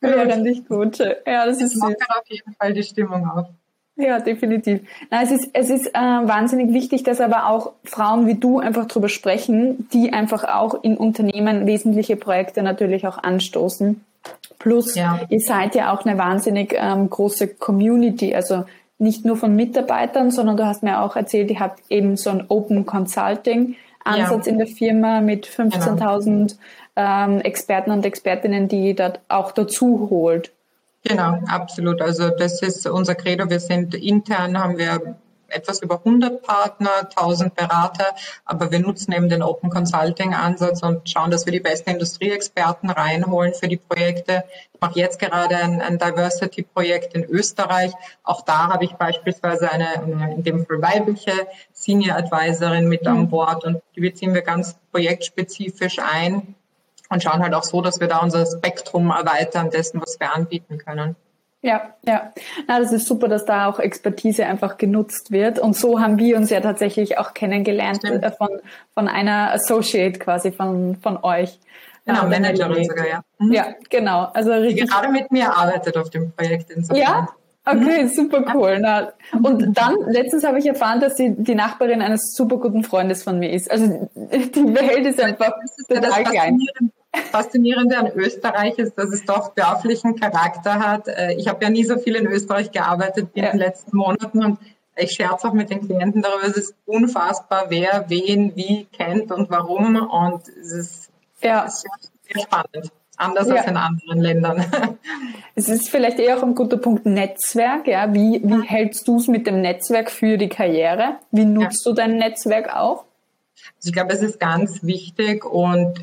*laughs* während ich coache. Ja, das, das ist macht auf jeden Fall die Stimmung auf. Ja, definitiv. Na, es ist, es ist äh, wahnsinnig wichtig, dass aber auch Frauen wie du einfach drüber sprechen, die einfach auch in Unternehmen wesentliche Projekte natürlich auch anstoßen. Plus, ja. ihr seid ja auch eine wahnsinnig ähm, große Community, also nicht nur von Mitarbeitern, sondern du hast mir auch erzählt, ihr habt eben so ein Open Consulting Ansatz ja. in der Firma mit 15.000 genau. ähm, Experten und Expertinnen, die ihr dort auch dazu holt. Genau, absolut. Also das ist unser Credo. Wir sind intern, haben wir etwas über 100 Partner, 1000 Berater, aber wir nutzen eben den Open Consulting Ansatz und schauen, dass wir die besten Industrieexperten reinholen für die Projekte. Ich mache jetzt gerade ein, ein Diversity Projekt in Österreich. Auch da habe ich beispielsweise eine, in dem Fall weibliche Senior Advisorin mit an mhm. Bord und die beziehen wir ganz projektspezifisch ein und schauen halt auch so, dass wir da unser Spektrum erweitern dessen, was wir anbieten können. Ja, ja. Na, das ist super, dass da auch Expertise einfach genutzt wird. Und so haben wir uns ja tatsächlich auch kennengelernt äh, von, von einer Associate quasi von, von euch. Genau, ähm, Managerin sogar, ja. Mhm. Ja, genau. Also richtig. Die gerade mit mir arbeitet auf dem Projekt insofern. Ja, Okay, mhm. super cool. Na, und dann, letztens habe ich erfahren, dass sie die Nachbarin eines super guten Freundes von mir ist. Also *laughs* die Welt ist einfach das ist total ja klein. Faszinierende an Österreich ist, dass es doch dörflichen Charakter hat. Äh, ich habe ja nie so viel in Österreich gearbeitet wie in den letzten Monaten und ich scherze auch mit den Klienten darüber, es ist unfassbar, wer wen wie kennt und warum und es ist, ja. ist sehr spannend anders ja. als in anderen Ländern. *laughs* Es ist vielleicht eher auch ein guter Punkt Netzwerk. Ja, wie, wie hältst du es mit dem Netzwerk für die Karriere? Wie nutzt ja. du dein Netzwerk auch? Also ich glaube, es ist ganz wichtig und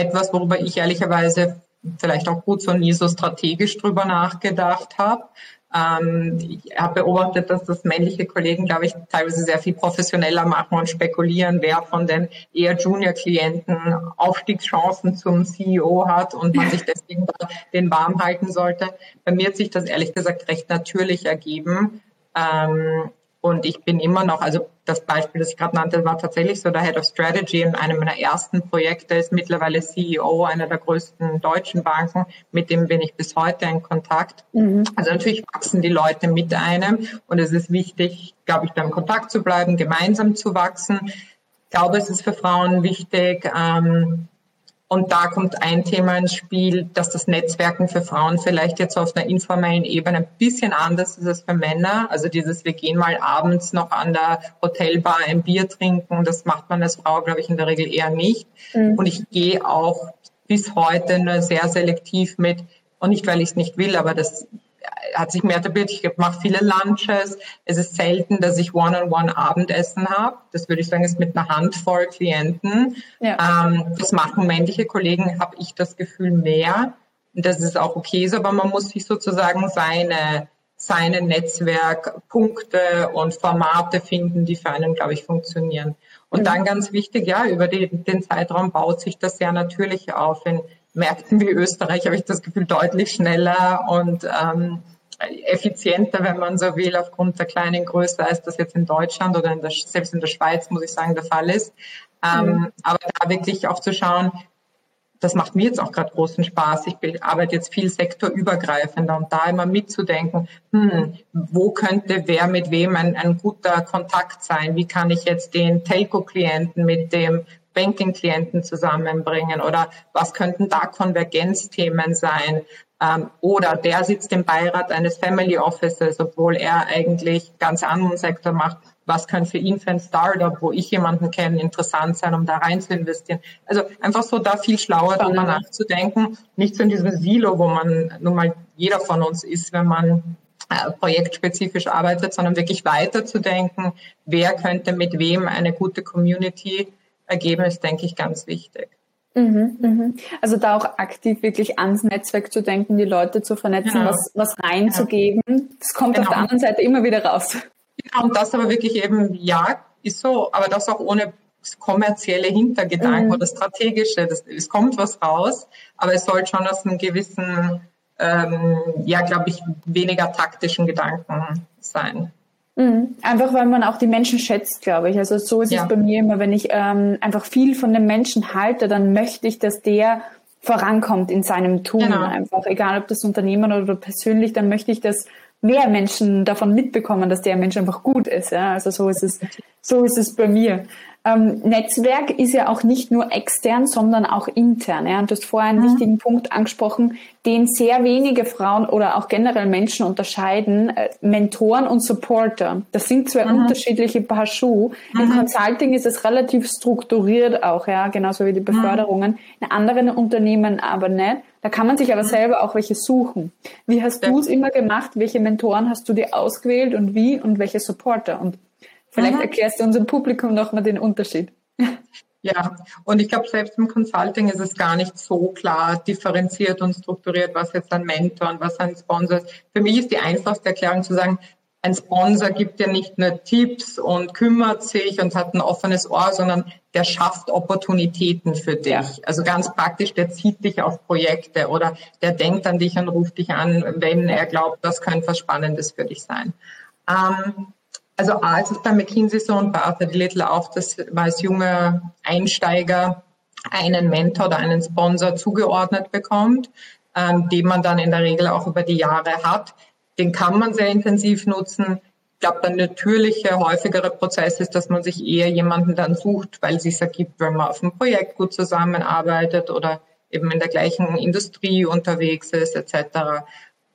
etwas, worüber ich ehrlicherweise vielleicht auch gut so nie so strategisch drüber nachgedacht habe. Ähm, ich habe beobachtet, dass das männliche Kollegen, glaube ich, teilweise sehr viel professioneller machen und spekulieren, wer von den eher Junior-Klienten Aufstiegschancen zum CEO hat und man sich deswegen den warm halten sollte. Bei mir hat sich das ehrlich gesagt recht natürlich ergeben. Ähm, und ich bin immer noch, also das Beispiel, das ich gerade nannte, war tatsächlich so der Head of Strategy in einem meiner ersten Projekte, ist mittlerweile CEO einer der größten deutschen Banken, mit dem bin ich bis heute in Kontakt. Mhm. Also natürlich wachsen die Leute mit einem und es ist wichtig, glaube ich, da im Kontakt zu bleiben, gemeinsam zu wachsen. Ich glaube, es ist für Frauen wichtig, ähm, und da kommt ein Thema ins Spiel, dass das Netzwerken für Frauen vielleicht jetzt auf einer informellen Ebene ein bisschen anders ist als für Männer. Also dieses, wir gehen mal abends noch an der Hotelbar ein Bier trinken, das macht man als Frau, glaube ich, in der Regel eher nicht. Mhm. Und ich gehe auch bis heute nur sehr selektiv mit, und nicht, weil ich es nicht will, aber das hat sich mehr etabliert. Ich mache viele Lunches. Es ist selten, dass ich One-on-One Abendessen habe. Das würde ich sagen, ist mit einer Handvoll Klienten. Ja. Ähm, das machen männliche Kollegen, habe ich das Gefühl, mehr. Und das ist auch okay so, aber man muss sich sozusagen seine, seine Netzwerkpunkte und Formate finden, die für einen, glaube ich, funktionieren. Und mhm. dann ganz wichtig, ja, über die, den Zeitraum baut sich das sehr natürlich auf. In Märkten wie Österreich habe ich das Gefühl deutlich schneller und ähm, effizienter, wenn man so will, aufgrund der kleinen Größe, als das jetzt in Deutschland oder in der, selbst in der Schweiz, muss ich sagen, der Fall ist. Ähm, mhm. Aber da wirklich auch zu schauen, das macht mir jetzt auch gerade großen Spaß. Ich arbeite jetzt viel sektorübergreifender und da immer mitzudenken, hm, wo könnte wer mit wem ein, ein guter Kontakt sein? Wie kann ich jetzt den Telco-Klienten mit dem Banking-Klienten zusammenbringen oder was könnten da Konvergenzthemen sein? Ähm, oder der sitzt im Beirat eines Family Offices, obwohl er eigentlich ganz anderen Sektor macht. Was kann für ihn für ein Startup, wo ich jemanden kenne, interessant sein, um da rein zu investieren? Also einfach so da viel schlauer drüber nachzudenken. Nicht so in diesem Silo, wo man nun mal jeder von uns ist, wenn man äh, projektspezifisch arbeitet, sondern wirklich weiterzudenken, wer könnte mit wem eine gute Community ergeben, ist, denke ich, ganz wichtig. Mhm, mhm. Also da auch aktiv wirklich ans Netzwerk zu denken, die Leute zu vernetzen, genau. was, was reinzugeben. Das kommt genau. auf der anderen Seite immer wieder raus. Genau, und das aber wirklich eben, ja, ist so, aber das auch ohne kommerzielle Hintergedanken mhm. oder strategische. Das, es kommt was raus, aber es soll schon aus einem gewissen, ähm, ja, glaube ich, weniger taktischen Gedanken sein. Mhm. Einfach weil man auch die Menschen schätzt, glaube ich. Also so ist ja. es bei mir immer, wenn ich ähm, einfach viel von dem Menschen halte, dann möchte ich, dass der vorankommt in seinem Tun genau. einfach. Egal ob das Unternehmen oder persönlich, dann möchte ich, dass mehr Menschen davon mitbekommen, dass der Mensch einfach gut ist. Ja? Also so ist es, so ist es bei mir. Ähm, Netzwerk ist ja auch nicht nur extern, sondern auch intern. Ja? Und du hast vorher einen mhm. wichtigen Punkt angesprochen, den sehr wenige Frauen oder auch generell Menschen unterscheiden. Äh, Mentoren und Supporter. Das sind zwei mhm. unterschiedliche Paar Schuhe. Mhm. Im Consulting ist es relativ strukturiert auch, ja, genauso wie die mhm. Beförderungen. In anderen Unternehmen aber nicht. Da kann man sich aber mhm. selber auch welche suchen. Wie hast du es immer gemacht? Welche Mentoren hast du dir ausgewählt und wie und welche Supporter? Und vielleicht mhm. erklärst du unserem Publikum nochmal den Unterschied. *laughs* Ja, und ich glaube, selbst im Consulting ist es gar nicht so klar differenziert und strukturiert, was jetzt ein Mentor und was ein Sponsor ist. Für mich ist die einfachste Erklärung zu sagen, ein Sponsor gibt dir nicht nur Tipps und kümmert sich und hat ein offenes Ohr, sondern der schafft Opportunitäten für dich. Also ganz praktisch, der zieht dich auf Projekte oder der denkt an dich und ruft dich an, wenn er glaubt, das könnte was Spannendes für dich sein. Ähm, also als es bei McKinsey so und bei Arthur Little auch, das war als junger Einsteiger einen Mentor oder einen Sponsor zugeordnet bekommt, ähm, den man dann in der Regel auch über die Jahre hat den kann man sehr intensiv nutzen. Ich glaube, der natürliche, häufigere Prozess ist, dass man sich eher jemanden dann sucht, weil es sich ergibt, wenn man auf einem Projekt gut zusammenarbeitet oder eben in der gleichen Industrie unterwegs ist, etc.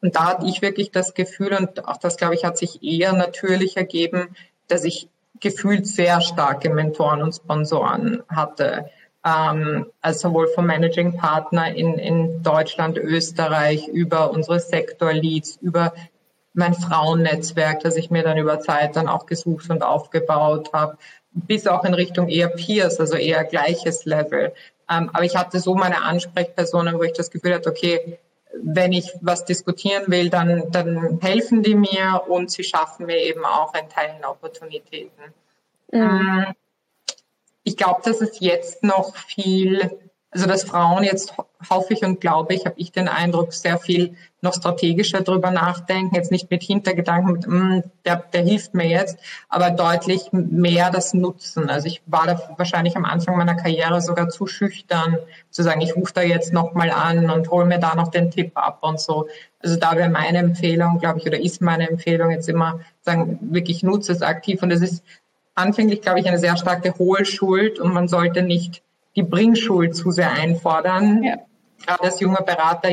Und da hatte ich wirklich das Gefühl, und auch das, glaube ich, hat sich eher natürlich ergeben, dass ich gefühlt sehr starke Mentoren und Sponsoren hatte. Ähm, also sowohl vom Managing Partner in, in Deutschland, Österreich, über unsere Sektor-Leads, über mein Frauennetzwerk, das ich mir dann über Zeit dann auch gesucht und aufgebaut habe, bis auch in Richtung eher Peers, also eher gleiches Level. Ähm, aber ich hatte so meine Ansprechpersonen, wo ich das Gefühl hatte, okay, wenn ich was diskutieren will, dann, dann helfen die mir und sie schaffen mir eben auch in Teilen Opportunitäten. Mhm. Ähm, ich glaube, dass es jetzt noch viel also dass Frauen jetzt hoffe ich und glaube ich, habe ich den Eindruck, sehr viel noch strategischer drüber nachdenken, jetzt nicht mit Hintergedanken, mit, mm, der, der hilft mir jetzt, aber deutlich mehr das Nutzen. Also ich war da wahrscheinlich am Anfang meiner Karriere sogar zu schüchtern, zu sagen, ich rufe da jetzt nochmal an und hole mir da noch den Tipp ab und so. Also da wäre meine Empfehlung, glaube ich, oder ist meine Empfehlung jetzt immer, sagen, wirklich nutze es aktiv und es ist anfänglich, glaube ich, eine sehr starke Hohlschuld und man sollte nicht die Bringschuld zu sehr einfordern. Ja. Gerade als junger Berater,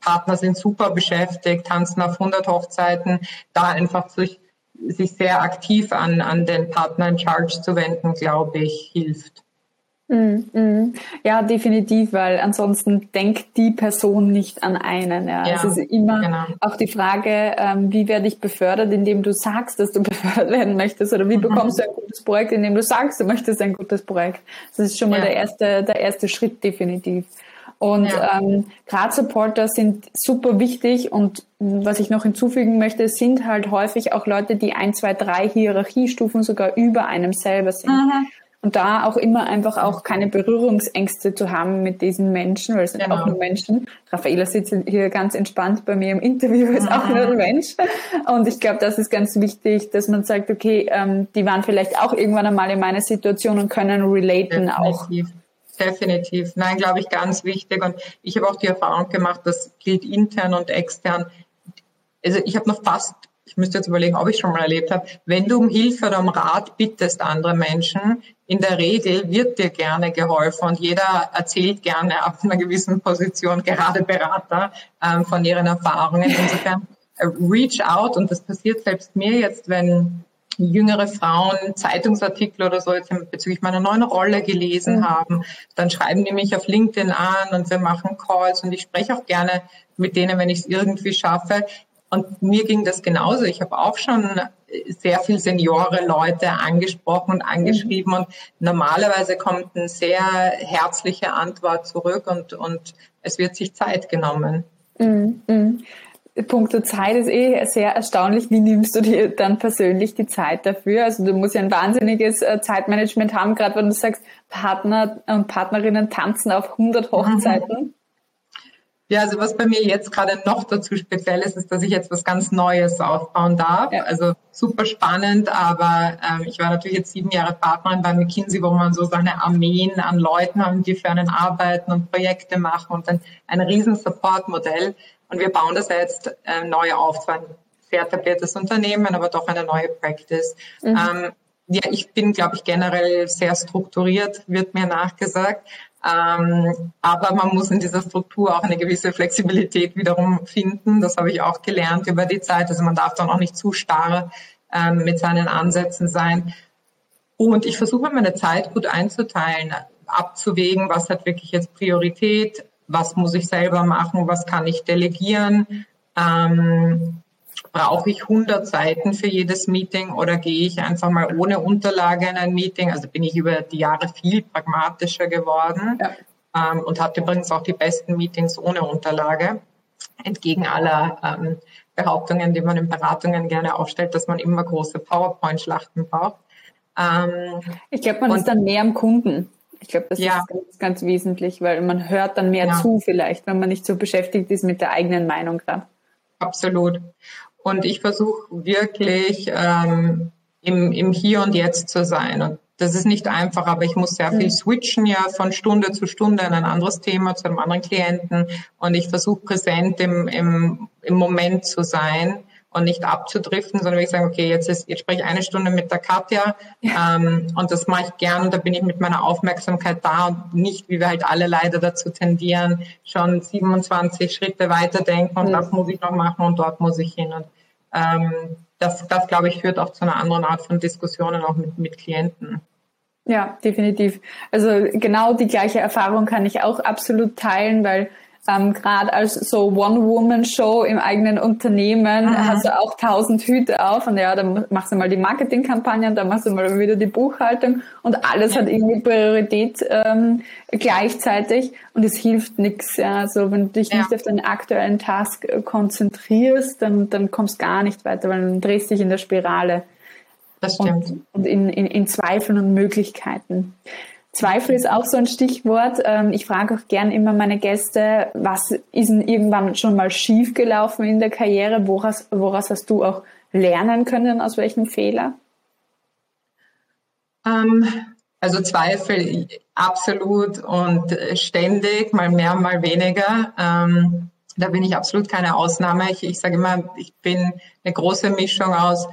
Partner sind super beschäftigt, tanzen auf 100 Hochzeiten, da einfach sich, sich sehr aktiv an, an den Partner in Charge zu wenden, glaube ich, hilft. Mm, mm. Ja, definitiv, weil ansonsten denkt die Person nicht an einen. Ja. ja es ist immer genau. auch die Frage, ähm, wie werde ich befördert, indem du sagst, dass du *laughs* befördert werden möchtest, oder wie mhm. bekommst du ein gutes Projekt, indem du sagst, du möchtest ein gutes Projekt. Das ist schon mal ja. der erste, der erste Schritt definitiv. Und ja. ähm, gerade Supporter sind super wichtig und was ich noch hinzufügen möchte, sind halt häufig auch Leute, die ein, zwei, drei Hierarchiestufen sogar über einem selber sind. Mhm. Und da auch immer einfach auch keine Berührungsängste zu haben mit diesen Menschen, weil es sind genau. auch nur Menschen. Raffaela sitzt hier ganz entspannt bei mir im Interview, ist auch nur ein Mensch. Und ich glaube, das ist ganz wichtig, dass man sagt, okay, ähm, die waren vielleicht auch irgendwann einmal in meiner Situation und können relaten Definitiv. auch. Definitiv. Nein, glaube ich, ganz wichtig. Und ich habe auch die Erfahrung gemacht, das gilt intern und extern. Also ich habe noch fast ich müsste jetzt überlegen, ob ich schon mal erlebt habe, wenn du um Hilfe oder um Rat bittest andere Menschen, in der Regel wird dir gerne geholfen und jeder erzählt gerne ab einer gewissen Position, gerade Berater, ähm, von ihren Erfahrungen. Insofern äh, reach out und das passiert selbst mir jetzt, wenn jüngere Frauen Zeitungsartikel oder so jetzt bezüglich meiner neuen Rolle gelesen mhm. haben, dann schreiben die mich auf LinkedIn an und wir machen Calls und ich spreche auch gerne mit denen, wenn ich es irgendwie schaffe. Und mir ging das genauso. Ich habe auch schon sehr viel Seniore Leute angesprochen und angeschrieben und normalerweise kommt eine sehr herzliche Antwort zurück und, und es wird sich Zeit genommen. Mm, mm. Punkto Zeit ist eh sehr erstaunlich. Wie nimmst du dir dann persönlich die Zeit dafür? Also du musst ja ein wahnsinniges äh, Zeitmanagement haben, gerade wenn du sagst, Partner und Partnerinnen tanzen auf 100 Hochzeiten. Ja, also was bei mir jetzt gerade noch dazu speziell ist, ist, dass ich jetzt was ganz Neues aufbauen darf. Ja. Also super spannend, aber ähm, ich war natürlich jetzt sieben Jahre Partnerin bei McKinsey, wo man so seine Armeen an Leuten haben, die für einen arbeiten und Projekte machen und dann ein riesen Support-Modell. Und wir bauen das jetzt äh, neu auf. Zwar ein sehr etabliertes Unternehmen, aber doch eine neue Practice. Mhm. Ähm, ja, ich bin, glaube ich, generell sehr strukturiert, wird mir nachgesagt. Ähm, aber man muss in dieser Struktur auch eine gewisse Flexibilität wiederum finden. Das habe ich auch gelernt über die Zeit. Also man darf dann auch nicht zu starr ähm, mit seinen Ansätzen sein. Und ich versuche meine Zeit gut einzuteilen, abzuwägen, was hat wirklich jetzt Priorität, was muss ich selber machen, was kann ich delegieren. Ähm, Brauche ich 100 Seiten für jedes Meeting oder gehe ich einfach mal ohne Unterlage in ein Meeting? Also bin ich über die Jahre viel pragmatischer geworden ja. ähm, und hatte übrigens auch die besten Meetings ohne Unterlage, entgegen aller ähm, Behauptungen, die man in Beratungen gerne aufstellt, dass man immer große PowerPoint-Schlachten braucht. Ähm, ich glaube, man ist dann mehr am Kunden. Ich glaube, das ja. ist ganz, ganz, wesentlich, weil man hört dann mehr ja. zu vielleicht, wenn man nicht so beschäftigt ist mit der eigenen Meinung gerade. Absolut. Und ich versuche wirklich ähm, im, im Hier und Jetzt zu sein. Und das ist nicht einfach, aber ich muss sehr viel switchen ja von Stunde zu Stunde in ein anderes Thema zu einem anderen Klienten. Und ich versuche präsent im, im, im Moment zu sein und nicht abzudriften, sondern ich sage, okay, jetzt ist, jetzt spreche ich eine Stunde mit der Katja ja. ähm, und das mache ich gern und da bin ich mit meiner Aufmerksamkeit da und nicht, wie wir halt alle leider dazu tendieren, schon 27 Schritte weiterdenken und mhm. das muss ich noch machen und dort muss ich hin. Und ähm, das, das, glaube ich, führt auch zu einer anderen Art von Diskussionen auch mit, mit Klienten. Ja, definitiv. Also genau die gleiche Erfahrung kann ich auch absolut teilen, weil ähm, gerade als so One-Woman-Show im eigenen Unternehmen Aha. hast du auch tausend Hüte auf und ja, dann machst du mal die Marketingkampagnen, dann machst du mal wieder die Buchhaltung und alles ja. hat irgendwie Priorität ähm, gleichzeitig und es hilft nichts. Ja. Also wenn du dich ja. nicht auf deinen aktuellen Task äh, konzentrierst, dann, dann kommst gar nicht weiter, weil dann drehst dich in der Spirale. Das stimmt. Und, und in, in, in Zweifeln und Möglichkeiten. Zweifel ist auch so ein Stichwort. Ähm, ich frage auch gern immer meine Gäste, was ist denn irgendwann schon mal schiefgelaufen in der Karriere? Woraus, woraus hast du auch lernen können, aus welchem Fehler? Ähm, also Zweifel absolut und ständig, mal mehr, mal weniger. Ähm, da bin ich absolut keine Ausnahme. Ich, ich sage immer, ich bin eine große Mischung aus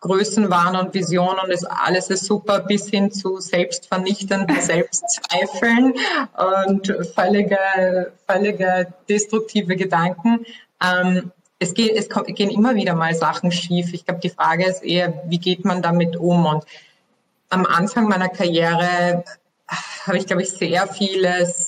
Größenwahn und Vision und ist, alles ist super bis hin zu selbstvernichtenden *laughs* Selbstzweifeln und völlige, völlige destruktive Gedanken. Ähm, es, geht, es gehen immer wieder mal Sachen schief. Ich glaube, die Frage ist eher, wie geht man damit um? Und am Anfang meiner Karriere habe ich, glaube ich, sehr vieles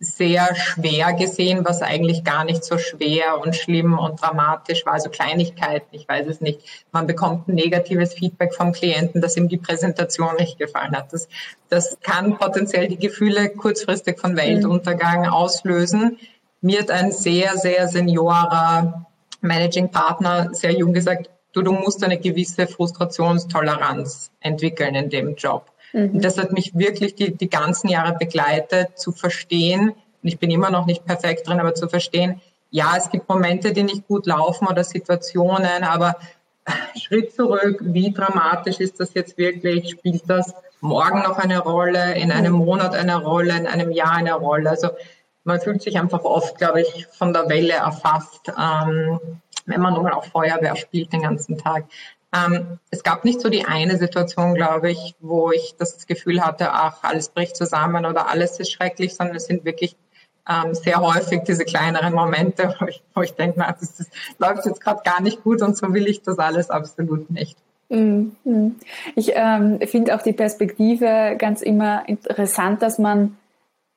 sehr schwer gesehen, was eigentlich gar nicht so schwer und schlimm und dramatisch war. Also Kleinigkeiten, ich weiß es nicht. Man bekommt ein negatives Feedback vom Klienten, dass ihm die Präsentation nicht gefallen hat. Das, das kann potenziell die Gefühle kurzfristig von Weltuntergang auslösen. Mir hat ein sehr, sehr seniorer Managing Partner sehr jung gesagt, du, du musst eine gewisse Frustrationstoleranz entwickeln in dem Job. Mhm. Das hat mich wirklich die, die ganzen Jahre begleitet, zu verstehen, und ich bin immer noch nicht perfekt drin, aber zu verstehen, ja, es gibt Momente, die nicht gut laufen oder Situationen, aber Schritt zurück, wie dramatisch ist das jetzt wirklich? Spielt das morgen noch eine Rolle, in einem mhm. Monat eine Rolle, in einem Jahr eine Rolle? Also man fühlt sich einfach oft, glaube ich, von der Welle erfasst, ähm, wenn man nun mal auch Feuerwehr spielt den ganzen Tag. Ähm, es gab nicht so die eine Situation, glaube ich, wo ich das Gefühl hatte, ach, alles bricht zusammen oder alles ist schrecklich, sondern es sind wirklich ähm, sehr häufig diese kleineren Momente, wo ich, wo ich denke, na, das, das läuft jetzt gerade gar nicht gut und so will ich das alles absolut nicht. Mhm. Ich ähm, finde auch die Perspektive ganz immer interessant, dass man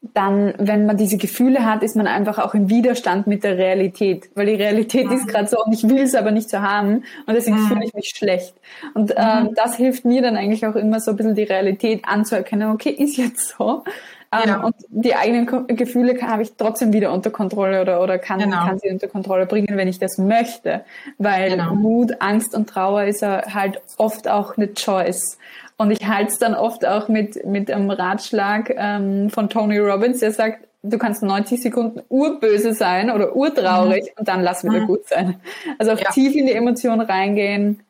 dann, wenn man diese Gefühle hat, ist man einfach auch im Widerstand mit der Realität, weil die Realität mhm. ist gerade so und ich will es aber nicht so haben und deswegen mhm. fühle ich mich schlecht. Und ähm, das hilft mir dann eigentlich auch immer so ein bisschen die Realität anzuerkennen, okay, ist jetzt so. Ähm, ja. Und die eigenen Gefühle habe ich trotzdem wieder unter Kontrolle oder, oder kann, genau. kann sie unter Kontrolle bringen, wenn ich das möchte. Weil genau. Mut, Angst und Trauer ist halt oft auch eine Choice. Und ich halte es dann oft auch mit, mit einem Ratschlag ähm, von Tony Robbins, der sagt, du kannst 90 Sekunden urböse sein oder urtraurig mhm. und dann lass wieder mhm. gut sein. Also auch ja. tief in die Emotionen reingehen,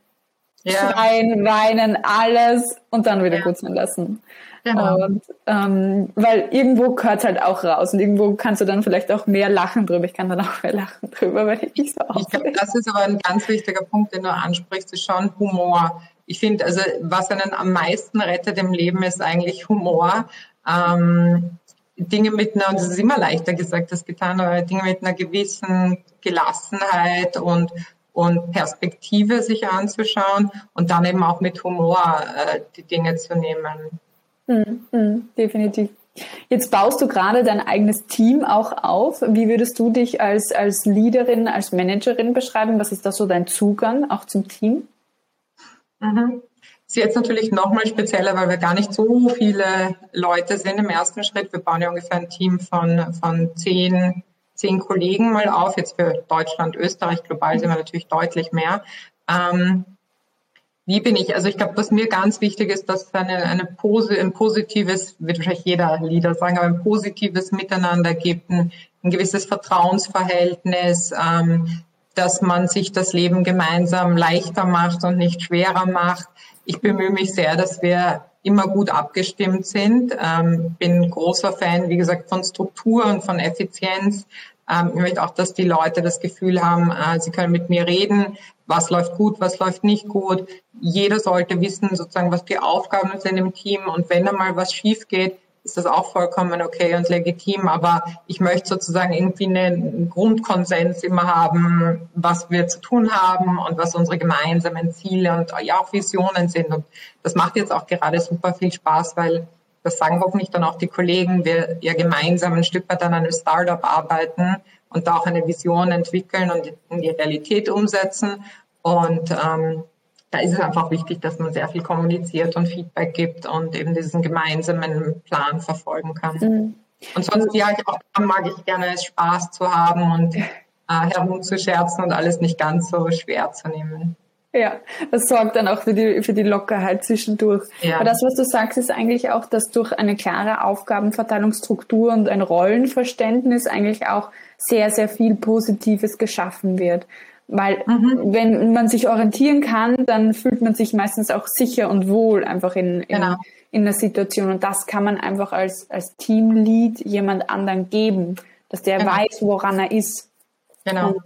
ja. schreien, weinen, alles und dann wieder ja. gut sein lassen. Genau. Und, ähm, weil irgendwo gehört halt auch raus und irgendwo kannst du dann vielleicht auch mehr lachen drüber. Ich kann dann auch mehr lachen drüber, weil ich so Ich glaube, das ist aber ein ganz wichtiger Punkt, den du ansprichst, ist schon Humor ich finde, also was einen am meisten rettet im Leben ist eigentlich Humor. Ähm, Dinge mit einer, und das ist immer leichter gesagt als getan, aber Dinge mit einer gewissen Gelassenheit und, und Perspektive sich anzuschauen und dann eben auch mit Humor äh, die Dinge zu nehmen. Mhm, mh, definitiv. Jetzt baust du gerade dein eigenes Team auch auf. Wie würdest du dich als, als Leaderin, als Managerin beschreiben? Was ist da so dein Zugang auch zum Team? Mhm. Ist jetzt natürlich nochmal spezieller, weil wir gar nicht so viele Leute sind im ersten Schritt. Wir bauen ja ungefähr ein Team von, von zehn, zehn Kollegen mal auf. Jetzt für Deutschland, Österreich, global sind wir natürlich deutlich mehr. Ähm, wie bin ich? Also ich glaube, was mir ganz wichtig ist, dass eine, eine Pose, ein positives, wird wahrscheinlich jeder Leader sagen, aber ein positives Miteinander gibt, ein, ein gewisses Vertrauensverhältnis, ähm, dass man sich das Leben gemeinsam leichter macht und nicht schwerer macht. Ich bemühe mich sehr, dass wir immer gut abgestimmt sind. Ähm, bin großer Fan, wie gesagt, von Struktur und von Effizienz. Ähm, ich möchte auch, dass die Leute das Gefühl haben, äh, sie können mit mir reden, was läuft gut, was läuft nicht gut. Jeder sollte wissen, sozusagen, was die Aufgaben sind im Team. Und wenn einmal was schief geht, ist das auch vollkommen okay und legitim. Aber ich möchte sozusagen irgendwie einen Grundkonsens immer haben, was wir zu tun haben und was unsere gemeinsamen Ziele und ja auch Visionen sind. Und das macht jetzt auch gerade super viel Spaß, weil das sagen hoffentlich dann auch die Kollegen, wir ja gemeinsam ein Stück weit an einem Startup arbeiten und da auch eine Vision entwickeln und in die Realität umsetzen. Und ähm, da ist es einfach wichtig, dass man sehr viel kommuniziert und Feedback gibt und eben diesen gemeinsamen Plan verfolgen kann. Mhm. Und sonst, ja, auch mag ich gerne es Spaß zu haben und *laughs* äh, herumzuscherzen und alles nicht ganz so schwer zu nehmen. Ja, das sorgt dann auch für die, für die Lockerheit zwischendurch. Ja. Aber das, was du sagst, ist eigentlich auch, dass durch eine klare Aufgabenverteilungsstruktur und ein Rollenverständnis eigentlich auch sehr, sehr viel Positives geschaffen wird. Weil mhm. wenn man sich orientieren kann, dann fühlt man sich meistens auch sicher und wohl einfach in, in, genau. in der Situation. Und das kann man einfach als, als Teamlead jemand anderen geben, dass der genau. weiß, woran er ist. Genau. Und,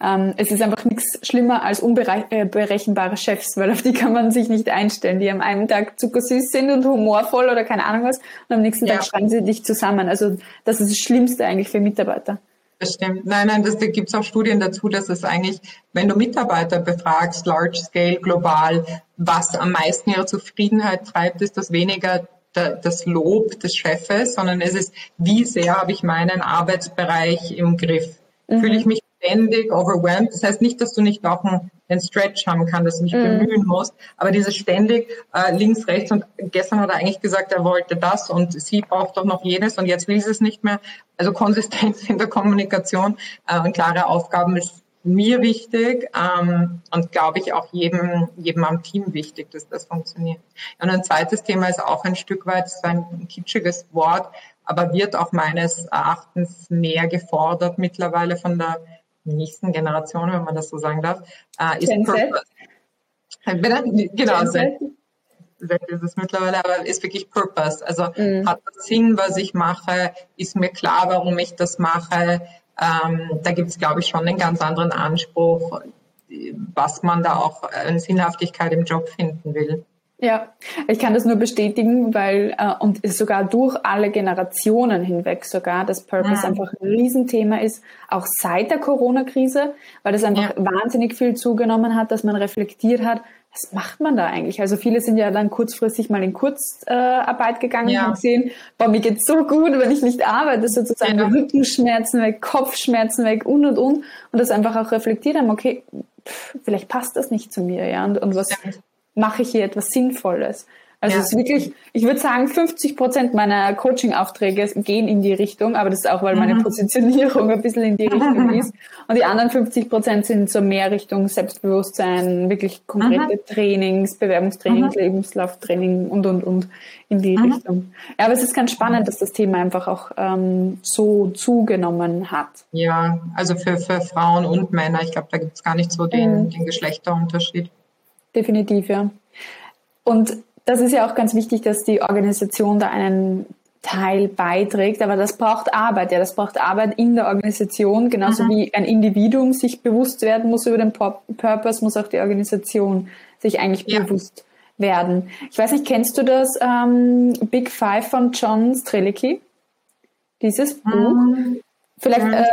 ähm, es ist einfach nichts schlimmer als unberechenbare Chefs, weil auf die kann man sich nicht einstellen, die am einen Tag zuckersüß sind und humorvoll oder keine Ahnung was und am nächsten ja. Tag schreien sie dich zusammen. Also das ist das Schlimmste eigentlich für Mitarbeiter. Das stimmt. Nein, nein, das, da gibt es auch Studien dazu, dass es eigentlich, wenn du Mitarbeiter befragst, large scale, global, was am meisten ihre Zufriedenheit treibt, ist das weniger das Lob des Chefes, sondern es ist, wie sehr habe ich meinen Arbeitsbereich im Griff? Mhm. Fühle ich mich ständig overwhelmed. Das heißt nicht, dass du nicht auch einen, einen Stretch haben kannst, dass du dich mm. bemühen musst, aber dieses ständig äh, links, rechts und gestern hat er eigentlich gesagt, er wollte das und sie braucht doch noch jenes und jetzt will sie es nicht mehr. Also Konsistenz *laughs* in der Kommunikation äh, und klare Aufgaben ist mir wichtig ähm, und glaube ich auch jedem, jedem am Team wichtig, dass das funktioniert. Und ein zweites Thema ist auch ein Stück weit, so ein kitschiges Wort, aber wird auch meines Erachtens mehr gefordert mittlerweile von der nächsten Generation, wenn man das so sagen darf, äh, ist Purpose. Bitte? Genau, Z. Ist es mittlerweile, aber ist wirklich Purpose. Also mhm. hat das Sinn, was ich mache? Ist mir klar, warum ich das mache? Ähm, da gibt es, glaube ich, schon einen ganz anderen Anspruch, was man da auch an Sinnhaftigkeit im Job finden will. Ja, ich kann das nur bestätigen, weil äh, und sogar durch alle Generationen hinweg sogar das Purpose ja. einfach ein Riesenthema ist, auch seit der Corona-Krise, weil das einfach ja. wahnsinnig viel zugenommen hat, dass man reflektiert hat, was macht man da eigentlich? Also viele sind ja dann kurzfristig mal in Kurzarbeit gegangen ja. und gesehen, boah, mir geht's so gut, wenn ich nicht arbeite, sozusagen ja. Rückenschmerzen weg, Kopfschmerzen weg und und und und das einfach auch reflektiert haben, okay, pff, vielleicht passt das nicht zu mir, ja, und, und was, mache ich hier etwas Sinnvolles. Also ja. es ist wirklich, ich würde sagen, 50 Prozent meiner Coaching-Aufträge gehen in die Richtung, aber das ist auch, weil meine mhm. Positionierung ein bisschen in die *laughs* Richtung ist. Und die anderen 50 Prozent sind so mehr Richtung Selbstbewusstsein, wirklich konkrete mhm. Trainings, Bewerbungstrainings, mhm. Lebenslauftraining und, und, und in die. Richtung. Ja, aber es ist ganz spannend, dass das Thema einfach auch ähm, so zugenommen hat. Ja, also für, für Frauen und Männer, ich glaube, da gibt es gar nicht so den, den Geschlechterunterschied definitiv, ja. Und das ist ja auch ganz wichtig, dass die Organisation da einen Teil beiträgt, aber das braucht Arbeit, ja, das braucht Arbeit in der Organisation, genauso mhm. wie ein Individuum sich bewusst werden muss über den Purpose, muss auch die Organisation sich eigentlich ja. bewusst werden. Ich weiß nicht, kennst du das ähm, Big Five von John Strelicki? Dieses Buch? Mhm. Vielleicht äh,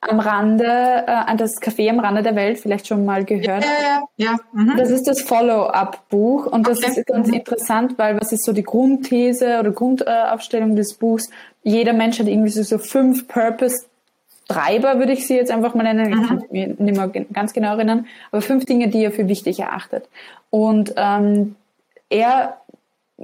am Rande, äh, das Café am Rande der Welt, vielleicht schon mal gehört. Ja, ja, ja. Mhm. Das ist das Follow-up-Buch und das okay. ist ganz mhm. interessant, weil was ist so die Grundthese oder Grundaufstellung des Buchs? Jeder Mensch hat irgendwie so, so fünf Purpose-Treiber, würde ich sie jetzt einfach mal nennen. Mhm. Ich kann mich nicht mehr ganz genau erinnern, aber fünf Dinge, die er für wichtig erachtet. Und ähm, er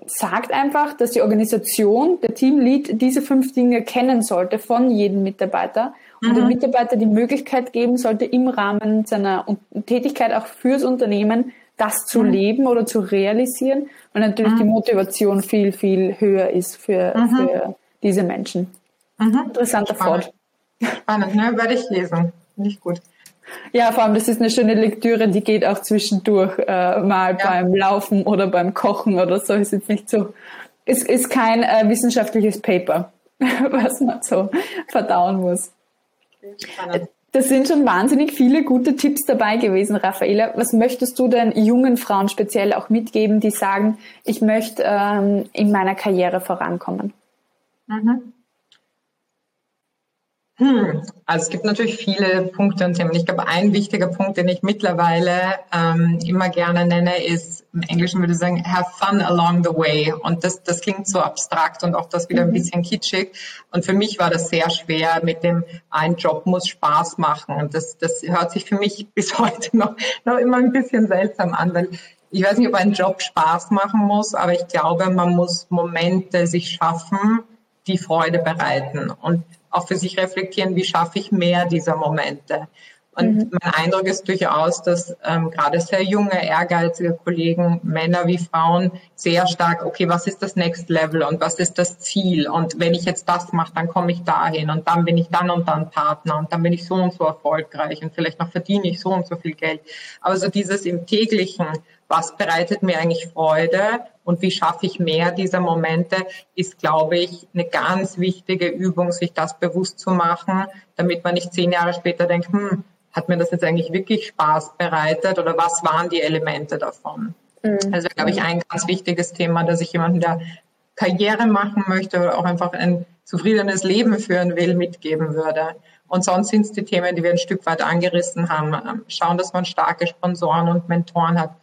sagt einfach, dass die Organisation, der Teamlead, diese fünf Dinge kennen sollte von jedem Mitarbeiter und mhm. dem Mitarbeiter die Möglichkeit geben sollte, im Rahmen seiner Tätigkeit auch fürs Unternehmen das zu mhm. leben oder zu realisieren und natürlich mhm. die Motivation viel, viel höher ist für, mhm. für diese Menschen. Mhm. Interessanter Spannend. Fort. Spannend, ne? Werde ich lesen. Nicht gut. Ja, vor allem, das ist eine schöne Lektüre, die geht auch zwischendurch, äh, mal ja. beim Laufen oder beim Kochen oder so. Ist jetzt nicht so, es ist kein äh, wissenschaftliches Paper, *laughs* was man so verdauen muss. Das sind schon wahnsinnig viele gute Tipps dabei gewesen, Raffaela. Was möchtest du denn jungen Frauen speziell auch mitgeben, die sagen, ich möchte ähm, in meiner Karriere vorankommen? Mhm. Hm. Also es gibt natürlich viele Punkte und Themen. Ich glaube, ein wichtiger Punkt, den ich mittlerweile ähm, immer gerne nenne, ist, im Englischen würde ich sagen, have fun along the way. Und das, das klingt so abstrakt und auch das wieder ein mhm. bisschen kitschig. Und für mich war das sehr schwer mit dem, ein Job muss Spaß machen. Und das, das hört sich für mich bis *laughs* heute noch, noch immer ein bisschen seltsam an, weil ich weiß nicht, ob ein Job Spaß machen muss, aber ich glaube, man muss Momente sich schaffen, die Freude bereiten. Und auch für sich reflektieren, wie schaffe ich mehr dieser Momente. Und mhm. mein Eindruck ist durchaus, dass ähm, gerade sehr junge, ehrgeizige Kollegen, Männer wie Frauen, sehr stark, okay, was ist das Next Level und was ist das Ziel? Und wenn ich jetzt das mache, dann komme ich dahin und dann bin ich dann und dann Partner und dann bin ich so und so erfolgreich und vielleicht noch verdiene ich so und so viel Geld. Aber so dieses im täglichen, was bereitet mir eigentlich Freude und wie schaffe ich mehr dieser Momente, ist, glaube ich, eine ganz wichtige Übung, sich das bewusst zu machen, damit man nicht zehn Jahre später denkt, hm, hat mir das jetzt eigentlich wirklich Spaß bereitet oder was waren die Elemente davon? Mhm. Also, glaube ich, ein ganz wichtiges Thema, dass ich jemanden, der Karriere machen möchte oder auch einfach ein zufriedenes Leben führen will, mitgeben würde. Und sonst sind es die Themen, die wir ein Stück weit angerissen haben. Schauen, dass man starke Sponsoren und Mentoren hat,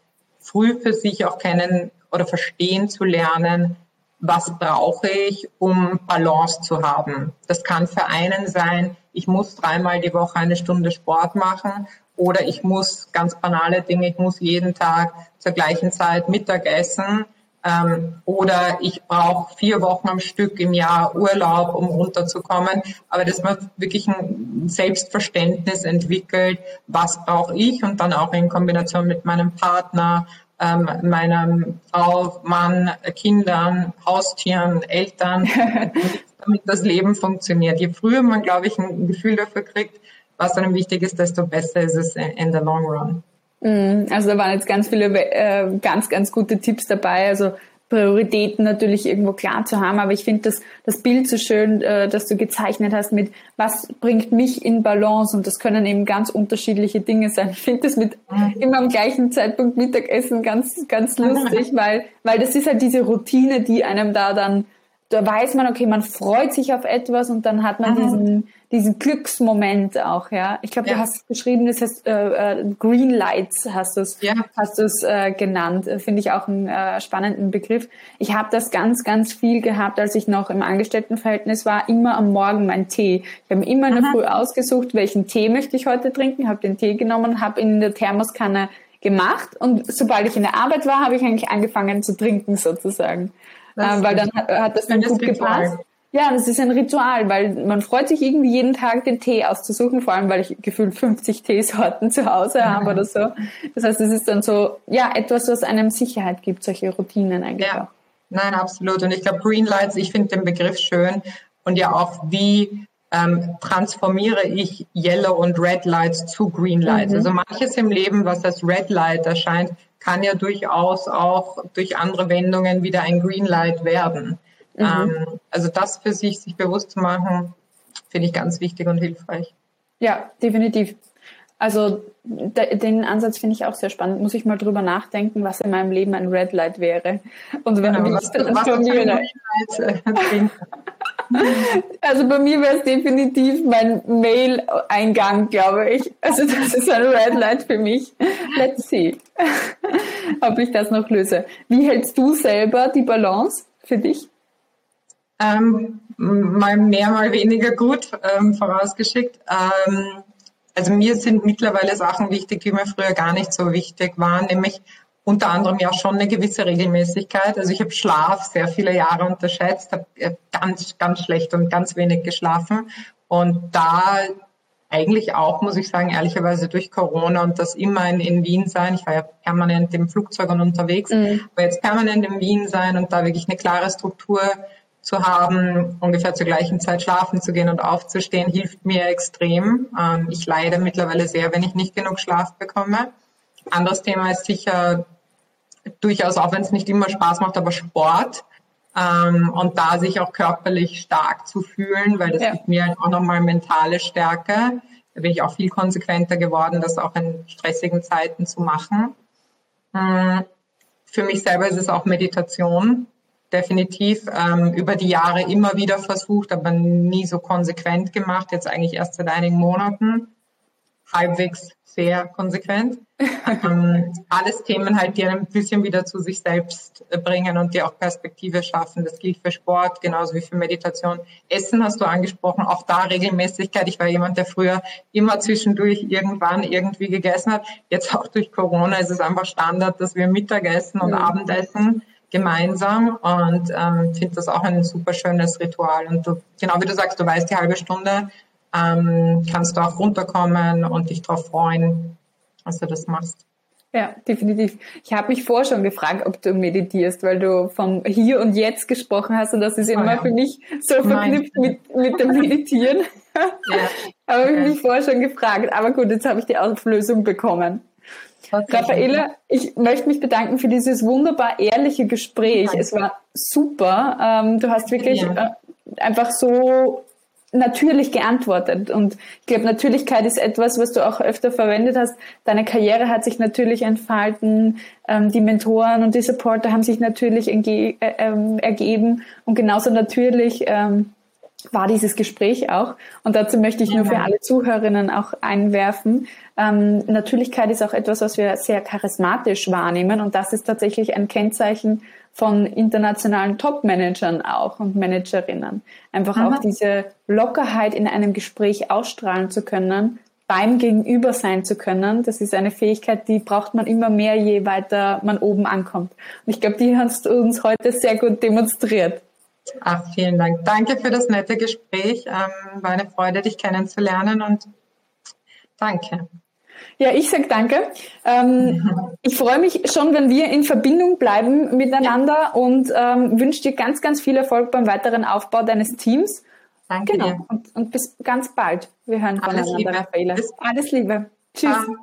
früh für sich auch kennen oder verstehen zu lernen, was brauche ich, um Balance zu haben. Das kann für einen sein, ich muss dreimal die Woche eine Stunde Sport machen oder ich muss ganz banale Dinge, ich muss jeden Tag zur gleichen Zeit Mittag essen ähm, oder ich brauche vier Wochen am Stück im Jahr Urlaub, um runterzukommen. Aber dass man wirklich ein Selbstverständnis entwickelt, was brauche ich und dann auch in Kombination mit meinem Partner, ähm, meiner Frau, Mann, Kindern, Haustieren, Eltern, *laughs* damit das Leben funktioniert. Je früher man, glaube ich, ein Gefühl dafür kriegt, was einem wichtig ist, desto besser ist es in the long run. Mm, also da waren jetzt ganz viele äh, ganz, ganz gute Tipps dabei. Also Prioritäten natürlich irgendwo klar zu haben. Aber ich finde das, das Bild so schön, äh, das du gezeichnet hast mit, was bringt mich in Balance? Und das können eben ganz unterschiedliche Dinge sein. Ich finde das mit mhm. immer am gleichen Zeitpunkt Mittagessen ganz, ganz lustig, weil, weil das ist halt diese Routine, die einem da dann, da weiß man, okay, man freut sich auf etwas und dann hat man mhm. diesen, diesen Glücksmoment auch, ja. Ich glaube, ja. du hast geschrieben, das heißt äh, äh, Green Lights hast du es ja. hast du es äh, genannt. Finde ich auch einen äh, spannenden Begriff. Ich habe das ganz, ganz viel gehabt, als ich noch im Angestelltenverhältnis war. Immer am Morgen mein Tee. Ich habe immer in der Früh ausgesucht, welchen Tee möchte ich heute trinken, habe den Tee genommen, habe in der Thermoskanne gemacht und sobald ich in der Arbeit war, habe ich eigentlich angefangen zu trinken sozusagen, äh, weil dann hat, hat das dann gut gepasst. Ja, das ist ein Ritual, weil man freut sich irgendwie jeden Tag den Tee auszusuchen, vor allem weil ich gefühlt 50 Teesorten zu Hause habe oder so. Das heißt, es ist dann so, ja, etwas, was einem Sicherheit gibt, solche Routinen eigentlich ja. auch. Nein, absolut. Und ich glaube, Green Lights, ich finde den Begriff schön und ja auch, wie ähm, transformiere ich Yellow und Red Lights zu Green Lights. Mhm. Also manches im Leben, was als Red Light erscheint, kann ja durchaus auch durch andere Wendungen wieder ein Green Light werden. Mhm. Ähm, also das für sich, sich bewusst zu machen, finde ich ganz wichtig und hilfreich. Ja, definitiv. Also den Ansatz finde ich auch sehr spannend. Muss ich mal drüber nachdenken, was in meinem Leben ein Red Light wäre. Und wenn genau, ich transformiere. *laughs* *laughs* Also bei mir wäre es definitiv mein Mail-Eingang, glaube ich. Also das ist ein Red Light für mich. Let's see, *laughs* ob ich das noch löse. Wie hältst du selber die Balance für dich? Ähm, mal mehr, mal weniger gut, ähm, vorausgeschickt. Ähm, also mir sind mittlerweile Sachen wichtig, die mir früher gar nicht so wichtig waren, nämlich unter anderem ja schon eine gewisse Regelmäßigkeit. Also ich habe Schlaf sehr viele Jahre unterschätzt, habe äh, ganz, ganz schlecht und ganz wenig geschlafen. Und da eigentlich auch, muss ich sagen, ehrlicherweise durch Corona und das immer in, in Wien sein. Ich war ja permanent im Flugzeug und unterwegs, mhm. aber jetzt permanent in Wien sein und da wirklich eine klare Struktur zu haben, ungefähr zur gleichen Zeit schlafen zu gehen und aufzustehen, hilft mir extrem. Ähm, ich leide mittlerweile sehr, wenn ich nicht genug Schlaf bekomme. Anderes Thema ist sicher durchaus, auch wenn es nicht immer Spaß macht, aber Sport. Ähm, und da sich auch körperlich stark zu fühlen, weil das ja. gibt mir auch nochmal mentale Stärke. Da bin ich auch viel konsequenter geworden, das auch in stressigen Zeiten zu machen. Ähm, für mich selber ist es auch Meditation definitiv ähm, über die Jahre immer wieder versucht, aber nie so konsequent gemacht. Jetzt eigentlich erst seit einigen Monaten. Halbwegs sehr konsequent. ähm, alles Themen halt, die ein bisschen wieder zu sich selbst bringen und die auch Perspektive schaffen. Das gilt für Sport genauso wie für Meditation. Essen hast du angesprochen, auch da Regelmäßigkeit. Ich war jemand, der früher immer zwischendurch irgendwann irgendwie gegessen hat. Jetzt auch durch Corona ist es einfach Standard, dass wir Mittagessen und mhm. Abendessen gemeinsam und ähm, finde das auch ein super schönes Ritual. Und du, genau wie du sagst, du weißt die halbe Stunde, ähm, kannst du auch runterkommen und dich darauf freuen, dass du das machst. Ja, definitiv. Ich habe mich vorher schon gefragt, ob du meditierst, weil du vom Hier und Jetzt gesprochen hast und das ist immer oh ja. für mich so verknüpft mit, mit dem Meditieren. *laughs* Ja. habe ich mich vorher schon gefragt. Aber gut, jetzt habe ich die Auflösung bekommen. Raffaela, ich möchte mich bedanken für dieses wunderbar ehrliche Gespräch. Danke. Es war super. Ähm, du hast wirklich ja. Äh, einfach so natürlich geantwortet. Und ich glaube, Natürlichkeit ist etwas, was du auch öfter verwendet hast. Deine Karriere hat sich natürlich entfalten, ähm, die Mentoren und die Supporter haben sich natürlich äh, ähm, ergeben und genauso natürlich war dieses Gespräch auch. Und dazu möchte ich nur für alle Zuhörerinnen auch einwerfen. Ähm, Natürlichkeit ist auch etwas, was wir sehr charismatisch wahrnehmen. Und das ist tatsächlich ein Kennzeichen von internationalen Top-Managern auch und Managerinnen. Einfach Aha. auch diese Lockerheit in einem Gespräch ausstrahlen zu können, beim Gegenüber sein zu können. Das ist eine Fähigkeit, die braucht man immer mehr, je weiter man oben ankommt. Und ich glaube, die hast du uns heute sehr gut demonstriert. Ach, vielen Dank. Danke für das nette Gespräch. Ähm, war eine Freude, dich kennenzulernen und danke. Ja, ich sage danke. Ähm, *laughs* ich freue mich schon, wenn wir in Verbindung bleiben miteinander und ähm, wünsche dir ganz, ganz viel Erfolg beim weiteren Aufbau deines Teams. Danke genau. Und, und bis ganz bald. Wir hören Alles voneinander, Raffaele. Alles Liebe. Tschüss. Bis.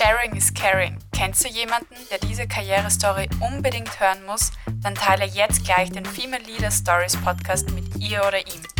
Sharing is caring. Kennst du jemanden, der diese Karrierestory unbedingt hören muss? Dann teile jetzt gleich den Female Leader Stories Podcast mit ihr oder ihm.